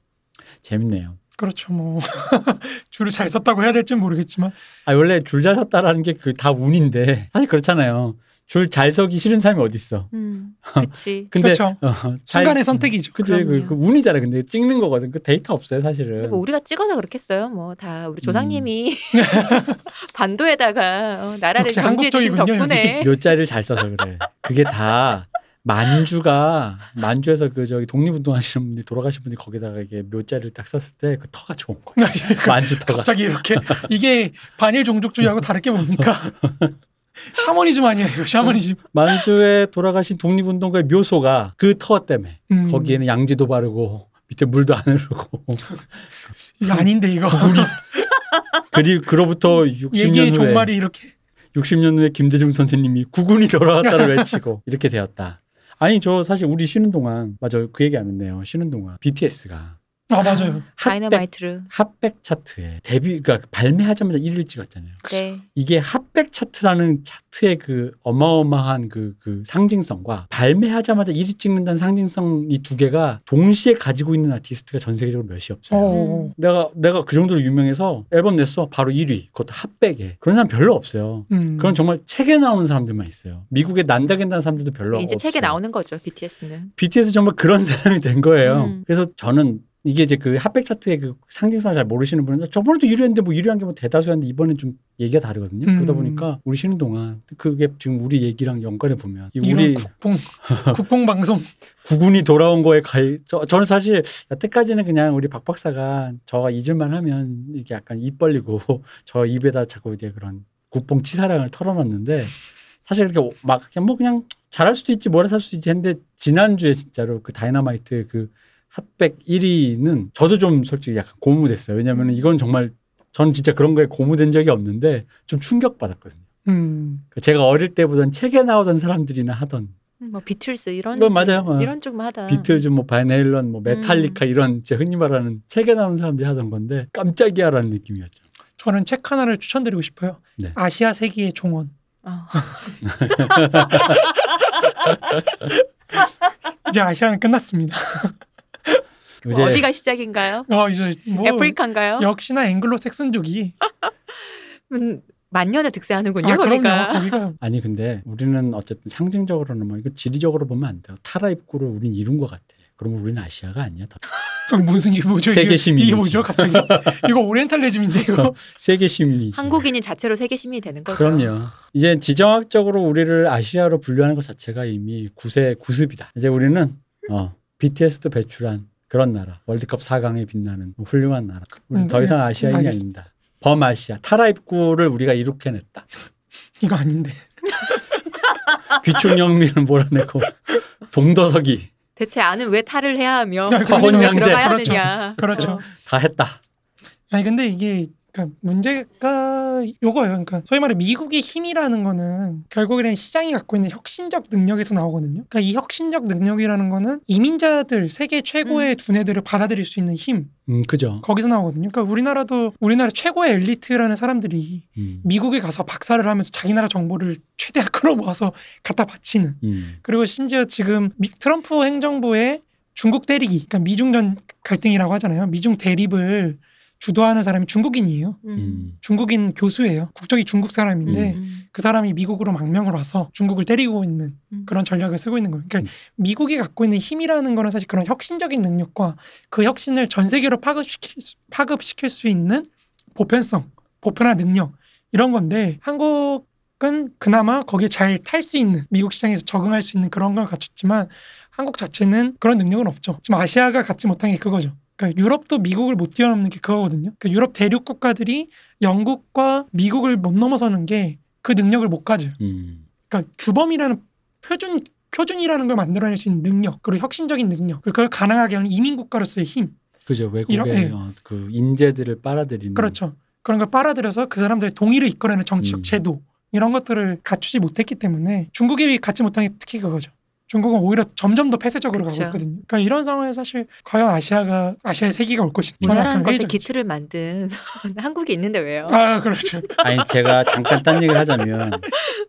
재밌네요. 그렇죠 뭐 줄을 잘 썼다고 해야 될지 는 모르겠지만 아 원래 줄 잘 섰다라는 게 그 다 운인데 사실 그렇잖아요. 줄 잘 서기 싫은 사람이 어디 있어? 음. 그렇지. 근데 그렇죠. 어, 잘 순간의 쓰- 선택이죠 그치 그. 그 운이잖아. 근데 찍는 거거든. 그 데이터 없어요 사실은. 뭐 우리가 찍어서 그렇겠어요. 뭐다 음. 우리 조상님이 반도에다가 어, 나라를 정지해 주신 덕분에 묘자리를 잘 써서 그래. 그게 다 만주가 만주에서 그 저기 독립운동하시는 분이 돌아가신 분이 거기다가 이게 묘자리를 딱 썼을 때 그 터가 좋은 거야. 만주 터가. 갑자기 이렇게 이게 반일 종족주의하고 다를 게 뭡니까? 샤머니즘 아니에요, 샤머니즘. 만주에 돌아가신 독립운동가의 묘소가 그 터 때문에 음, 거기에는 양지도 바르고 밑에 물도 안 흐르고 이거 아닌데 이거. 그리고 그로부터 60년 얘기의 후에 종말이 이렇게. 60년 후에 김대중 선생님이 국운이 돌아왔다를 외치고 이렇게 되었다. 아니 저 사실 우리 쉬는 동안 맞아요 그 얘기 안 했네요. 쉬는 동안 BTS가 아 맞아요. 핫백 다이너마이트를 핫백 차트에 데뷔 그러니까 발매하자마자 1위를 찍었잖아요. 네. 이게 핫백 차트라는 차트의 그 어마어마한 그, 그 상징성과 발매하자마자 1위 찍는다는 상징성 이 두 개가 동시에 가지고 있는 아티스트가 전 세계적으로 몇이 없어요. 어, 내가 내가 그 정도로 유명해서 앨범 냈어 바로 1위 그것도 핫백에 그런 사람 별로 없어요. 음. 그건 정말 책에 나오는 사람들만 있어요. 미국에 난다긴다는 사람들도 별로 이제 책에 없어요. 나오는 거죠. BTS는. BTS 정말 그런 사람이 된 거예요. 음. 그래서 저는 이게 이제 그 핫백 차트의 그 상징성을 잘 모르시는 분은 저번에도 1위했는데 뭐 1위한 게 뭐 대다수였는데 이번엔 좀 얘기가 다르거든요. 음. 그러다 보니까 우리 쉬는 동안 그게 지금 우리 얘기랑 연관해 보면 우리 국뽕 국뽕 방송. 구군이 돌아온 거에 가히 저, 저는 사실 여태까지는 그냥 우리 박 박사가 저가 잊을만 하면 이게 약간 입 벌리고 저 입에다 자꾸 이제 그런 국뽕 치사랑을 털어놨는데 사실 이렇게 막 그냥 뭐 그냥 잘할 수도 있지 뭐라 할 수도 있지 했는데 지난주에 진짜로 그 다이너마이트 그 핫백 1위는 저도 좀 솔직히 약간 고무됐어요. 왜냐면 이건 정말 전 진짜 그런 거에 고무된 적이 없는데 좀 충격받았거든요. 음. 제가 어릴 때 보던 책에 나오던 사람들이나 하던 음, 뭐 비틀스 이런 이건 맞아요. 어. 이런 쪽만 하다. 비틀즈, 뭐 반 헤일런, 뭐 메탈리카 음. 이런 제 흔히 말하는 책에 나온 사람들이 하던 건데 깜짝이야라는 느낌이었죠. 저는 책 하나를 추천드리고 싶어요. 네. 아시아 세기의 종원. 어. 이제 아시아는 끝났습니다. 이제 어디가 시작인가요? 어 이제 뭐 아프리카인가요? 역시나 앵글로색슨족이 음, 만년을 득세하는군요. 아 그럼요. 거기가. 거기가 아니 근데 우리는 어쨌든 상징적으로는 뭐 이거 지리적으로 보면 안 돼요. 타라 입구를 우린 이룬 것 같아. 그러면 우리는 아시아가 아니야. 더. 좀 무슨 이게 뭐죠? 세계 시민이지. 이게 뭐죠? 갑자기 이거 오리엔탈리즘인데 이거. 세계 시민이지. 한국인이 자체로 세계 시민이 되는 거죠. 그럼요. 이제 지정학적으로 우리를 아시아로 분류하는 것 자체가 이미 구세 구습이다. 이제 우리는 어, BTS도 배출한 그런 나라, 월드컵 4강에 빛나는 훌륭한 나라. 우리 음, 더 이상 네, 아시아인이 알겠습니다. 아닙니다. 범아시아, 타라 입구를 우리가 이룩해냈다. 이거 아닌데. 귀촌영민을 몰아내고 동더석이 대체 아는 왜 탈을 해야 하며 야, 그렇죠. 거기에 황혼양제. 들어가야 그렇죠. 하느냐. 그렇죠. 어. 다 했다. 아니 근데 이게 그러니까 문제가 요거예요. 그러니까 소위 말해 미국의 힘이라는 거는 결국에는 시장이 갖고 있는 혁신적 능력에서 나오거든요. 그러니까 이 혁신적 능력이라는 거는 이민자들 세계 최고의 두뇌들을 받아들일 수 있는 힘 음, 그죠. 거기서 나오거든요. 그러니까 우리나라도 우리나라 최고의 엘리트라는 사람들이 음, 미국에 가서 박사를 하면서 자기 나라 정보를 최대한 끌어모아서 갖다 바치는 음, 그리고 심지어 지금 미- 트럼프 행정부의 중국 대리기, 그러니까 미중 전 갈등이라고 하잖아요. 미중 대립을 주도하는 사람이 중국인이에요. 음. 음, 중국인 교수예요. 국적이 중국 사람인데 음. 그 사람이 미국으로 망명을 와서 중국을 때리고 있는 음. 그런 전략을 쓰고 있는 거예요. 그러니까 음. 미국이 갖고 있는 힘이라는 거는 사실 그런 혁신적인 능력과 그 혁신을 전 세계로 파급시킬, 수- 파급시킬 수 있는 보편성, 보편화 능력 이런 건데 한국 은 그나마 거기에 잘 탈 수 있는 미국 시장에서 적응할 수 있는 그런 걸 갖췄지만 한국 자체는 그런 능력은 없죠. 지금 아시아가 갖지 못한 게 그거죠. 그러니까 유럽도 미국을 못 뛰어넘는 게 그거거든요. 그러니까 유럽 대륙 국가들이 영국과 미국을 못 넘어서는 게 그 능력을 못 가져요. 음, 그러니까 규범이라는 표준 표준이라는 걸 만들어낼 수 있는 능력 그리고 혁신적인 능력 그걸 가능하게 하는 이민 국가로서의 힘 그죠. 외국의 이런- 예. 어, 그 인재들을 빨아들이는. 그렇죠 그런 걸 빨아들여서 그 사람들의 동의를 이끌어내는 정치적 음. 제도 이런 것들을 갖추지 못했기 때문에 중국이 갖지 못한 게 특히 그거죠 중국은 오히려 점점 더 폐쇄적으로 그쵸. 가고 있거든요 그러니까 이런 상황에서 사실 과연 아시아가 아시아의 세계가 올 약간 것의 회의적이죠. 기틀을 만든 한국이 있는데 왜요? 아 그렇죠 아니 제가 잠깐 딴 얘기를 하자면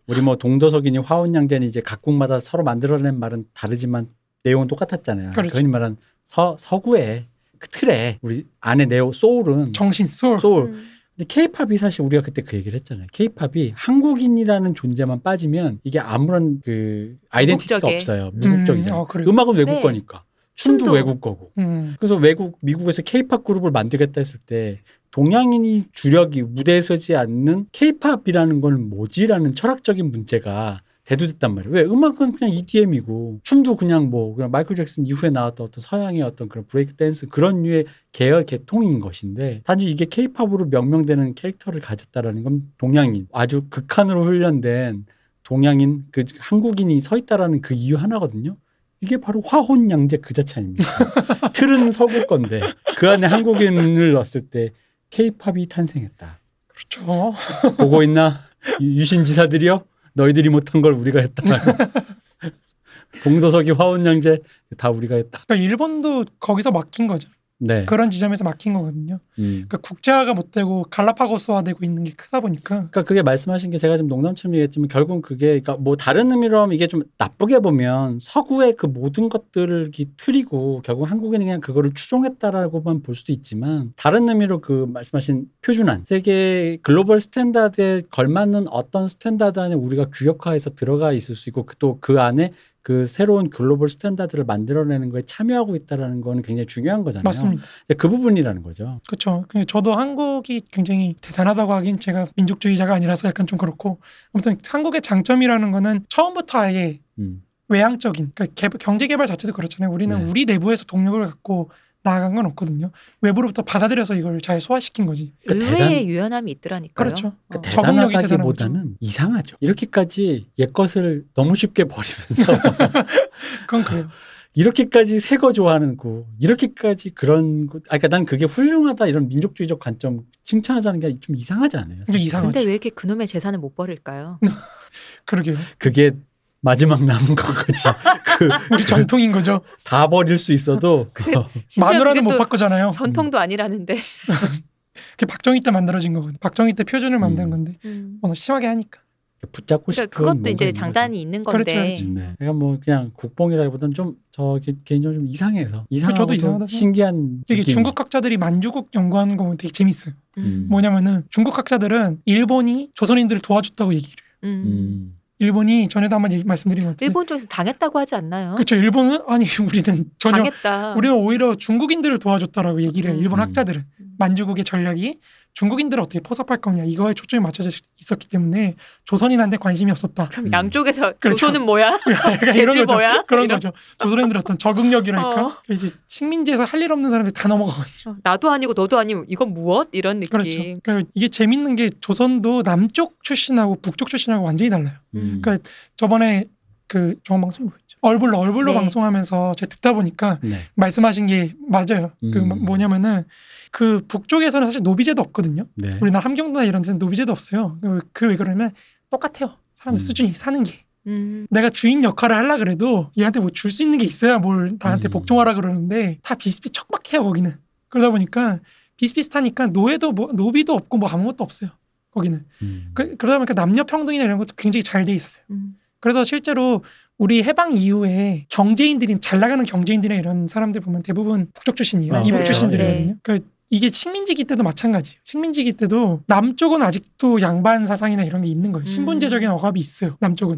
우리 뭐 동도석이니 화원양제니 이제 각국마다 서로 만들어낸 말은 다르지만 내용은 똑같았잖아요. 그렇죠. 흔히 말하는 서 서구의 그 틀에 우리 안에 내용 soul은 정신 soul soul. 음. 근데 케이팝이 사실 우리가 그때 그 얘기를 했잖아요. 케이팝이 한국인이라는 존재만 빠지면 이게 아무런 그 아이덴티티가 무국적에. 없어요. 무국적이잖아요. 음, 어, 그래요? 음악은 외국 네. 거니까. 춤도, 춤도. 외국 거고. 음. 그래서 외국 미국에서 케이팝 그룹을 만들겠다 했을 때 동양인이 주력이 무대에 서지 않는 케이팝이라는 건 뭐지라는 철학적인 문제가 대두됐단 말이에요. 왜 음악은 그냥 EDM이고 춤도 그냥 뭐 그냥 마이클 잭슨 이후에 나왔던 어떤 서양의 어떤 그런 브레이크 댄스 그런 류의 계열 계통인 것인데 단지 이게 케이팝으로 명명되는 캐릭터를 가졌다라는 건 동양인 아주 극한으로 훈련된 동양인 그 한국인이 서 있다라는 그 이유 하나거든요. 이게 바로 화혼양재 그 자체 아닙니까? 틀은 서구 건데 그 안에 한국인을 넣었을 때 케이팝이 탄생했다. 그렇죠 보고 있나? 유- 유신 지사들이요? 너희들이 못한 걸 우리가 했다. 동도서기 화혼양재 다 우리가 했다. 그러니까 일본도 거기서 막힌 거죠 네. 그런 지점에서 막힌 거거든요 음. 그러니까 국제화가 못 되고 갈라파고스화 되고 있는 게 크다 보니까 그러니까 그게 말씀하신 게 제가 지금 농담처럼 얘기했지만 결국은 그게 그러니까 뭐 다른 의미로 하면 이게 좀 나쁘게 보면 서구의 그 모든 것들을 이 틀이고 결국 한국인이 그냥 그거를 추종했다라고만 볼 수도 있지만 다른 의미로 그 말씀하신 표준안 세계 global standard에 걸맞는 어떤 standard 안에 우리가 규격화해서 들어가 있을 수 있고 또 그 안에 그 새로운 global standard를 만들어내는 거에 참여하고 있다라는 거는 굉장히 중요한 거잖아요. 맞습니다. 그 부분이라는 거죠. 그렇죠. 저도 한국이 굉장히 대단하다고 하긴 제가 민족주의자가 아니라서 약간 좀 그렇고 아무튼 한국의 장점이라는 거는 처음부터 아예 음. 외향적인 그러니까 개- 경제 개발 자체도 그렇잖아요. 우리는 네. 우리 내부에서 동력을 갖고 나아간 건 없거든요. 외부로부터 받아들여서 이걸 잘 소화시킨 거지. 그러니까 의외의 대단- 유연함이 있더라니까요. 그렇죠. 어. 대- 적응력이 대단하다기보다는 이상하죠. 이렇게까지 옛 것을 너무 쉽게 버리면서 그건 그래요. 이렇게까지 새 거 좋아하는 거, 이렇게까지 그런 거. 아, 그러니까 난 그게 훌륭하다 이런 민족주의적 관점 칭찬하자는 게 좀 이상하지 않아요? 이상하죠. 근데 왜 이렇게 그놈의 재산을 못 버릴까요? 그러게요. 그게 마지막 남은 거지. 그 우리 전통인 거죠. 다 버릴 수 있어도 그 마누라는 못또 바꾸잖아요. 전통도 아니라는데. 그게 박정희 때 만들어진 거거든요. 박정희 때 표준을 만든 음. 건데 음. 뭐 심하게 하니까. 붙잡고 싶은 그러니까 그것도 뭔가 이제 장단이 있는 그렇죠, 건데. 그렇죠. 거죠. 네. 그러니까 뭐 그냥 국뽕이라기보다는 좀저 개인적으로 좀 이상해서 이상하고 저도 이상하다 신기한 이게. 중국 학자들이 만주국 연구하는 거 보면 되게 재밌어요. 음. 뭐냐면은 중국 학자들은 일본이 조선인들을 도와줬다고 얘기를. 해요. 음. 음. 일본이 전에도 한번 얘기 말씀드린 것 같은데. 일본 쪽에서 당했다고 하지 않나요? 그렇죠. 일본은 아니 우리는 전혀 당했다. 우리는 오히려 중국인들을 도와줬다라고 얘기를 해요. 일본 음. 학자들은 음. 만주국의 전략이 중국인들을 어떻게 포섭할 거냐 이거에 초점이 맞춰져 있었기 때문에 조선인한테 관심이 없었다. 그럼 음. 양쪽에서 그렇죠. 조선은 뭐야? 이런 거죠. 뭐야? 그런 이런- 거죠. 조선인들 어떤 적응력이랄까. 어. 이제 식민지에서 할 일 없는 사람들이 다 넘어가거든요. 어, 나도 아니고 너도 아니고 이건 무엇? 이런 느낌. 그렇죠. 그러니까 이게 재밌는 게 조선도 남쪽 출신하고 북쪽 출신하고 완전히 달라요. 음. 그러니까 저번에 그 종합방송이 뭐였죠? 얼굴로 얼굴로 네. 방송하면서 제가 듣다 보니까 네. 말씀하신 게 맞아요. 그 음. 뭐냐면은 그 북쪽에서는 사실 노비제도 없거든요. 네. 우리나라 함경도나 이런 데는 노비제도 없어요. 그 왜 그러면 똑같아요. 사람들 음. 수준이 사는 게. 음. 내가 주인 역할을 하려 그래도 얘한테 뭐 줄 수 있는 게 있어야 뭘 나한테 음. 복종하라 그러는데 다 비슷비 척박해요 거기는. 그러다 보니까 비슷비슷하니까 노예도 뭐 노비도 없고 뭐 아무것도 없어요. 거기는. 음. 그, 그러다 보니까 남녀 평등이나 이런 것도 굉장히 잘 돼 있어요. 음. 그래서 실제로 우리 해방 이후에 경제인들이 잘 나가는 경제인들이나 이런 사람들 보면 대부분 북쪽 출신이에요. 맞아요. 이북 출신들이거든요. 네. 그러니까 이게 식민지기 때도 마찬가지예요. 식민지기 때도 남쪽은 아직도 양반 사상이나 이런 게 있는 거예요. 신분제적인 억압이 있어요. 남쪽은.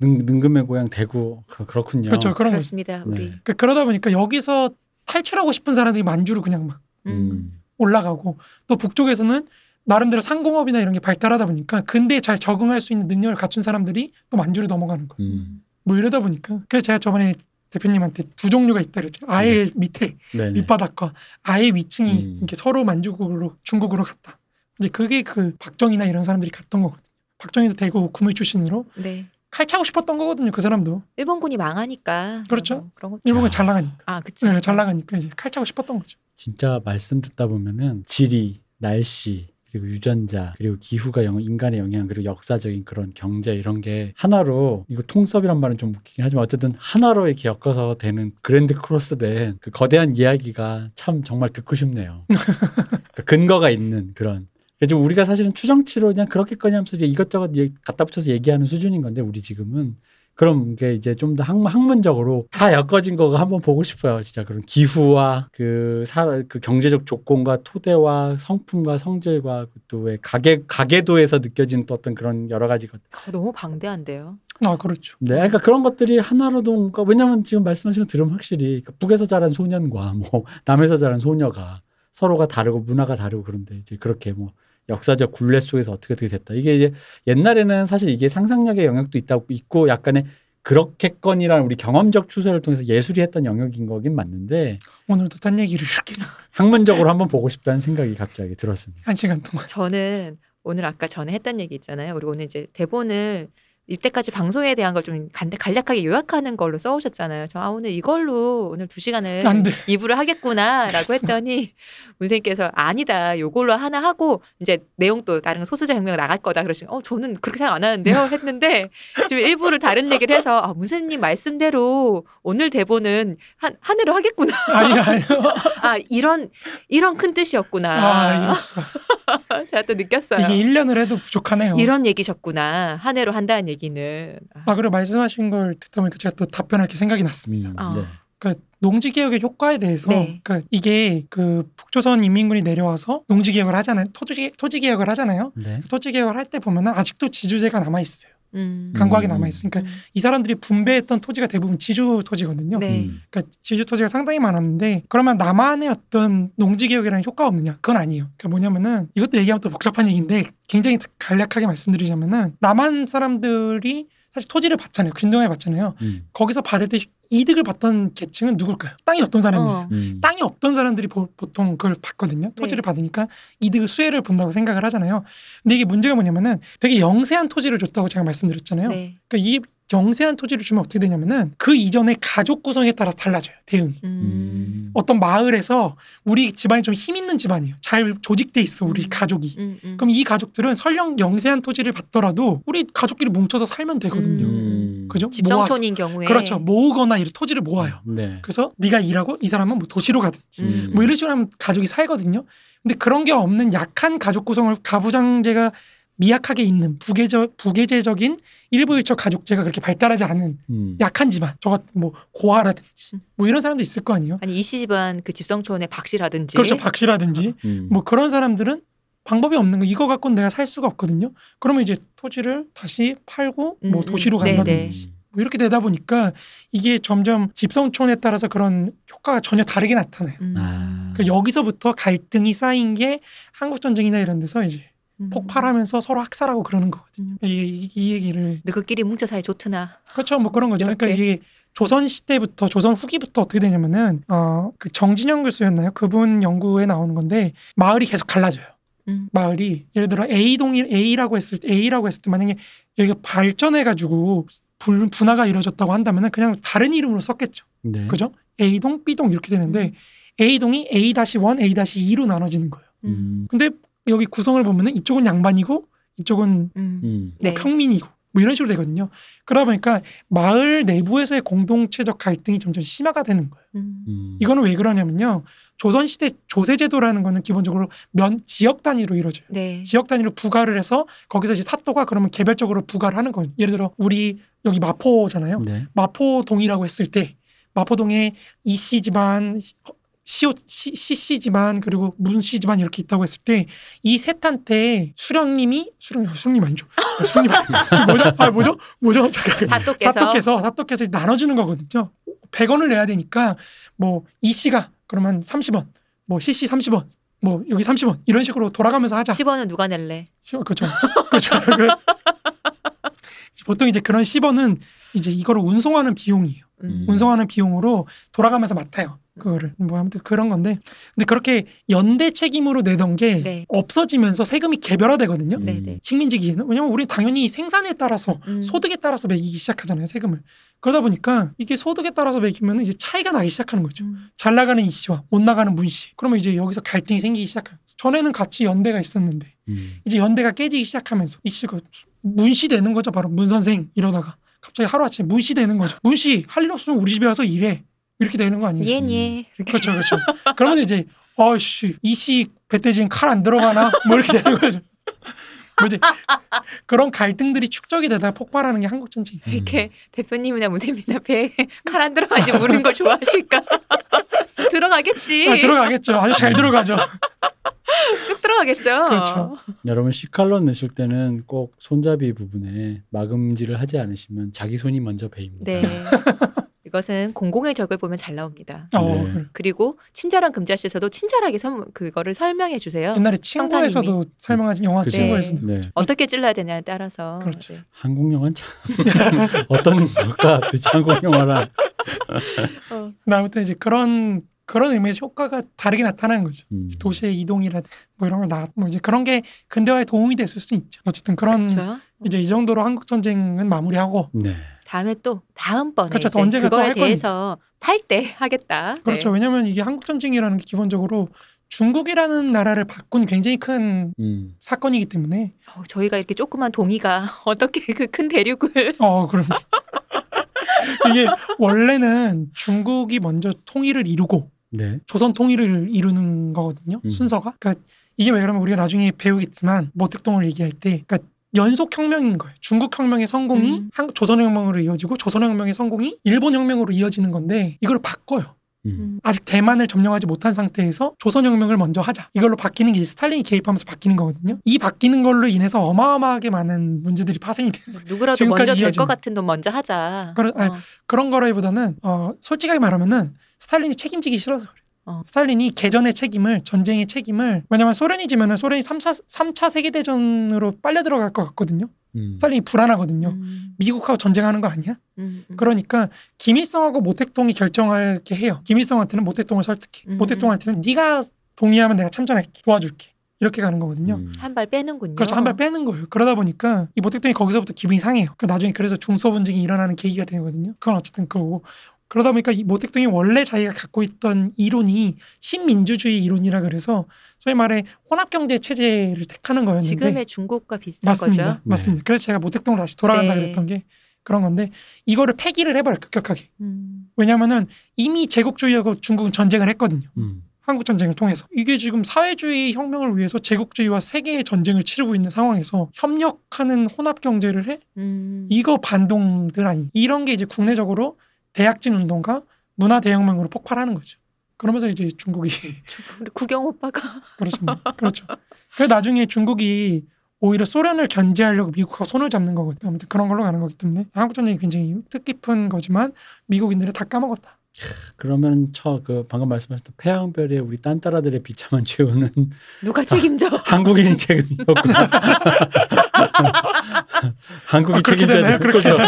능, 능금의 고향 대구 그, 그렇군요. 그렇죠. 그런. 그렇습니다. 우리. 네. 그 그러다 보니까 여기서 탈출하고 싶은 사람들이 만주로 그냥 막 음. 음. 올라가고 또 북쪽에서는 나름대로 상공업이나 이런 게 발달하다 보니까 근대에 잘 적응할 수 있는 능력을 갖춘 사람들이 또 만주로 넘어가는 거예요. 음. 뭐 이러다 보니까 그래서 제가 저번에 대표님한테 두 종류가 있다 그랬죠. 아예 밑에 네네. 밑바닥과 아예 위층이 음. 이렇게 서로 만주국으로 중국으로 갔다. 이제 그게 그 박정희나 이런 사람들이 갔던 거거든요. 박정희도 대구 구물 출신으로 네. 칼 차고 싶었던 거거든요. 그 사람도 일본군이 망하니까. 그렇죠. 뭐 그런 것. 일본이 야. 잘 나가니까 아, 그치. 네, 잘 나가니까 이제 칼 차고 싶었던 거죠. 진짜 말씀 듣다 보면은 지리, 날씨 그리고 유전자 그리고 기후가 영, 인간의 영향 그리고 역사적인 그런 경제 이런 게 하나로 이거 통섭이란 말은 좀 웃기긴 하지만 어쨌든 하나로 이렇게 엮어서 되는 그랜드 크로스된 그 거대한 이야기가 참 정말 듣고 싶네요. 그 근거가 있는 그런. 그래서 우리가 사실은 추정치로 그냥 그렇겠거니 하면서 이제 이것저것 얘- 갖다 붙여서 얘기하는 수준인 건데 우리 지금은 그럼 이게 이제 좀 더 학문 적으로 다 엮어진 거가 한번 보고 싶어요. 진짜 그런 기후와 그, 사, 그 경제적 조건과 토대와 성품과 성질과 또왜 가계 가계도에서 느껴지는 또 어떤 그런 여러 가지 것. 어, 너무 방대한데요. 아 그렇죠. 네, 그러니까 그런 것들이 하나로도 뭔가 왜냐면 지금 말씀하신 거 들으면 확실히 그 북에서 자란 소년과 뭐 남에서 자란 소녀가 서로가 다르고 문화가 다르고 그런데 이제 그렇게 뭐 역사적 굴레 속에서 어떻게 어떻게 됐다. 이게 이제 옛날에는 사실 이게 상상력의 영역도 있다고 있고 약간의 그렇겠거니라는 우리 경험적 추세를 통해서 예술이 했던 영역인 거긴 맞는데 오늘도 딴 얘기를 이렇게 학문적으로 한번 보고 싶다는 생각이 갑자기 들었습니다. 한 시간 동안. 저는 오늘 아까 전에 했던 얘기 있잖아요. 우리 오늘 이제 대본을 이때까지 방송에 대한 걸 좀 간략하게 요약하는 걸로 써오셨잖아요. 저 아, 오늘 이걸로 오늘 두 시간을. 이부를 하겠구나라고. 했더니 문생께서 아니다. 요걸로 하나 하고 이제 내용 또 다른 소수자 혁명 나갈 거다 그러시면 어 저는 그렇게 생각 안 하는데요 했는데 지금 일부를 다른 얘기를 해서 아, 문생님 말씀대로 오늘 대본은 한 한해로 하겠구나. 아니 아니요. 아 이런 이런 큰 뜻이었구나. 아 이럴 수가. 제가 또 느꼈어요. 이게 1년을 해도 부족하네요. 이런 얘기셨구나. 한 해로 한다는 얘기는. 아 그리고 말씀하신 걸 듣다 보니까 제가 또 답변할 게 생각이 났습니다. 음, 아. 네. 그러니까 농지 개혁의 효과에 대해서 네. 그러니까 이게 그 북조선 인민군이 내려와서 농지 개혁을 하잖아요. 토지 토지 개혁을 하잖아요. 네. 토지 개혁을 할 때 보면은 아직도 지주제가 남아 있어요. 음. 강곽이 음. 남아 있으니까 음. 이 사람들이 분배했던 토지가 대부분 지주 토지거든요. 네. 음. 그러니까 지주 토지가 상당히 많았는데 그러면 남한의 어떤 농지 개혁이라는 효과가 없느냐? 그건 아니에요. 그러니까 뭐냐면은 이것도 얘기하면 또 복잡한 얘기인데 굉장히 간략하게 말씀드리자면은 남한 사람들이 사실 토지를 받잖아요. 균등하게 받잖아요. 음. 거기서 받을 때 이득을 받던 계층은 누굴까요? 땅이 없던 사람들. 어. 음. 땅이 없던 사람들이 보, 통 그걸 받거든요. 토지를 네. 받으니까 이득을 수혜를 본다고 생각을 하잖아요. 근데 이게 문제가 뭐냐면은 되게 영세한 토지를 줬다고 제가 말씀드렸잖아요. 네. 그러니까 이 영세한 토지를 주면 어떻게 되냐면은 그 이전에 가족 구성에 따라서 달라져요. 대응이. 음. 어떤 마을에서 우리 집안이 좀 힘 있는 집안이에요. 잘 조직돼 있어 우리 음. 가족이. 음, 음. 그럼 이 가족들은 설령 영세한 토지를 받더라도 우리 가족끼리 뭉쳐서 살면 되거든요. 음. 그죠? 집성촌인 경우에 그렇죠. 모으거나 이렇게 토지를 모아요. 네. 그래서 네가 일하고 이 사람은 뭐 도시로 가든지 음. 뭐 이런 식으로 하면 가족이 살거든요. 근데 그런 게 없는 약한 가족 구성을 가부장제가 미약하게 있는 부계적 부계제적인 일부일처 가족제가 그렇게 발달하지 않은 음. 약한 집안, 저것 뭐 고아라든지 음. 뭐 이런 사람도 있을 거 아니에요. 아니 이씨 집안 그 집성촌의 박씨라든지 그렇죠, 박씨라든지 음. 뭐 그런 사람들은 방법이 없는 거 이거 갖고는 내가 살 수가 없거든요. 그러면 이제 토지를 다시 팔고 뭐 음, 음. 도시로 네, 간다든지 뭐 이렇게 되다 보니까 이게 점점 집성촌에 따라서 그런 효과가 전혀 다르게 나타나요. 음. 아. 그러니까 여기서부터 갈등이 쌓인 게 한국 전쟁이나 이런 데서 이제 음. 폭발하면서 서로 학살하고 그러는 거거든요. 음. 이, 이, 이 얘기를 너희끼리 뭉쳐 사이 좋드나 그렇죠, 뭐 그런 거죠. 그러니까 이렇게. 이게 조선 시대부터 조선 후기부터 어떻게 되냐면은 어그 정진영 교수였나요? 그분 연구에 나오는 건데 마을이 계속 갈라져요. 음. 마을이 예를 들어 A 동이 A라고 했을 때 A라고 했을 때 만약에 여기가 발전해 가지고 불- 분화가 이루어졌다고 한다면은 그냥 다른 이름으로 썼겠죠. 네. 그죠? A동, B동 이렇게 되는데 A동이 A-1, A-2로 나눠지는 거예요. 음. 근데 여기 구성을 보면은 이쪽은 양반이고 이쪽은 음. 음. 뭐 네. 평민이고 뭐 이런 식으로 되거든요. 그러다 보니까 마을 내부에서의 공동체적 갈등이 점점 심화가 되는 거예요. 음. 음. 이거는 왜 그러냐면요. 조선시대 조세제도라는 거는 기본적으로 면 지역 단위로 이루어져요. 네. 지역 단위로 부과를 해서 거기서 이제 사또가 그러면 개별적으로 부과를 하는 거예요. 예를 들어 우리 여기 마포잖아요. 네. 마포동이라고 했을 때 마포동에 이씨 집안, 시오 시, 씨 집안 그리고 문씨 집안 이렇게 있다고 했을 때이 셋한테 수령님이 수령 수령님 아니죠? 아, 수령님 아니- 뭐죠? 아 뭐죠? 뭐죠? 잠깐. 사또께서 사또께서 사또께서 나눠주는 거거든요. 100원을 내야 되니까 뭐 이 씨가 그러면 30원, 뭐 CC 30원, 뭐 여기 30원 이런 식으로 돌아가면서 하자. 10원은 누가 낼래? 시- 그렇죠. 그렇죠. 그- 보통 이제 그런 10원은 이제 이거를 운송하는 비용이에요. 음. 운송하는 비용으로 돌아가면서 맡아요. 그거를 뭐 아무튼 그런 건데 근데 그렇게 연대 책임으로 내던 게 네. 없어지면서 세금이 개별화되거든요. 음. 네, 네. 식민지기에는 왜냐면 우리 당연히 생산에 따라서 음. 소득에 따라서 매기기 시작하잖아요 세금을 그러다 보니까 이게 소득에 따라서 매기면 이제 차이가 나기 시작하는 거죠 음. 잘 나가는 이 씨와 못 나가는 문 씨 그러면 이제 여기서 갈등이 생기기 시작해요 전에는 같이 연대가 있었는데 음. 이제 연대가 깨지기 시작하면서 이 씨가 문씨 되는 거죠 바로 문 선생 이러다가 갑자기 하루아침에 문씨 되는 거죠. 문씨 할 일 없으면 우리 집에 와서 일해. 이렇게 되는 거 아니겠어요 예, 예. 그렇죠 그렇죠. 그러면 이제 어씨 이씨 배때지엔 칼안 들어가나? 뭐 이렇게 되는 거죠. 뭐지 그런 갈등들이 축적이 되다가 폭발하는 게 한국 전쟁 이렇게 대표님이나 문세민 앞에 칼 안 들어가지 모르는 걸 좋아하실까? 들어가겠지. 아, 들어가겠죠 아주 잘 들어가죠 쑥 들어가겠죠. 그렇죠. 여러분 시칼론 넣으실 때는 꼭 손잡이 부분에 마금질을 하지 않으시면 자기 손이 먼저 베입니다. 네. 이것은 공공의 적을 보면 잘 나옵니다. 어, 네. 그래. 그리고 친절한 금자씨에서도 친절하게 선, 그거를 설명해 주세요. 옛날에 친구에서도 설명하신 영화 그죠. 친구에서도 네. 어떻게 찔러야 되냐에 따라서. 그렇죠. 네. 한국 영화는 참 어떤 걸까 도대체 한국 영화라. 어, 아무튼 이제 그런 그런 의미에서 효과가 다르게 나타나는 거죠 음. 도시의 이동이라 뭐 이런 걸나뭐 이제 그런 게 근대화에 도움이 됐을 수 있죠 어쨌든 그런 그렇죠. 이제 이 정도로 한국 전쟁은 마무리하고 네. 다음에 또 다음번에 그렇죠. 또 그거에 할 겁니다. 대해서 탈때 하겠다. 그렇죠 네. 왜냐하면 이게 한국 전쟁이라는 게 기본적으로 중국이라는 나라를 바꾼 굉장히 큰 음. 사건이기 때문에 어, 저희가 이렇게 조그만 동이가 어떻게 그 큰 대륙을 어 그럼 이게 원래는 중국이 먼저 통일을 이루고 네. 조선 통일을 이루는 거거든요. 음. 순서가. 그러니까 이게 왜 그러면 우리가 나중에 배우겠지만 모택동을 얘기할 때 그러니까 연속 혁명인 거예요. 중국 혁명의 성공이 음. 한 조선 혁명으로 이어지고 조선 혁명의 성공이 일본 혁명으로 이어지는 건데 이걸 바꿔요. 음. 음. 아직 대만을 점령하지 못한 상태에서 조선 혁명을 먼저 하자. 이걸로 바뀌는 게 스탈린이 개입하면서 바뀌는 거거든요. 이 바뀌는 걸로 인해서 어마어마하게 많은 문제들이 파생이 돼요. 누구라도 지금까지 먼저 될. 것 같은 돈 먼저 하자. 그래, 아니, 어. 그런 거라기보다는 어, 솔직하게 말하면은 스탈린이 책임지기 싫어서 그래요. 어. 스탈린이 개전의 책임을 전쟁의 책임을 왜냐면 소련이 지면은 소련이 3차, 3차 세계 대전으로 빨려 들어갈 것 같거든요. 음. 스탈린이 불안하거든요. 음, 미국하고 전쟁하는 거 아니야? 음, 음. 그러니까 김일성하고 모택동이 결정하게 해요. 김일성한테는 모택동을 설득해. 음. 모택동한테는 네가 동의하면 내가 참전할게. 도와줄게. 이렇게 가는 거거든요. 음. 한발 빼는군요. 그렇죠. 한 발 빼는 거예요. 그러다 보니까 이 모택동이 거기서부터 기분이 상해요. 그 나중에 그래서 중소 분쟁이 일어나는 계기가 되거든요. 그건 어쨌든 그거고. 그러다 보니까 이 모택동이 원래 자기가 갖고 있던 이론이 신민주주의 이론이라 그래서 소위 말해 혼합 경제 체제를 택하는 거였는데 지금의 중국과 비슷한 맞습니다. 거죠. 맞습니다. 그래서 제가 모택동으로 다시 돌아간다 네. 그랬던 게 그런 건데 이거를 폐기를 해버려 급격하게. 음. 왜냐하면은 이미 제국주의하고 중국은 전쟁을 했거든요. 음. 한국 전쟁을 통해서 이게 지금 사회주의 혁명을 위해서 제국주의와 세계의 전쟁을 치르고 있는 상황에서 협력하는 혼합 경제를 해 음. 이거 반동들 아니 이런 게 이제 국내적으로 대약진 운동과 문화 대혁명으로 폭발하는 거죠. 그러면서 이제 중국이 우리 구경 오빠가 그렇죠, 뭐. 그렇죠. 그래서 나중에 중국이 오히려 소련을 견제하려고 미국하고 손을 잡는 거거든요. 아무튼 그런 걸로 가는 거기 때문에 한국 전쟁이 굉장히 뜻깊은 거지만 미국인들은 다 까먹었다. 그러면 저 그 방금 말씀하셨던 태양별의 우리 딴따라들의 비참한 최후는 누가 책임져? 한국인이 책임이었구나. 한국이 아, 책임져야 그렇게 거죠.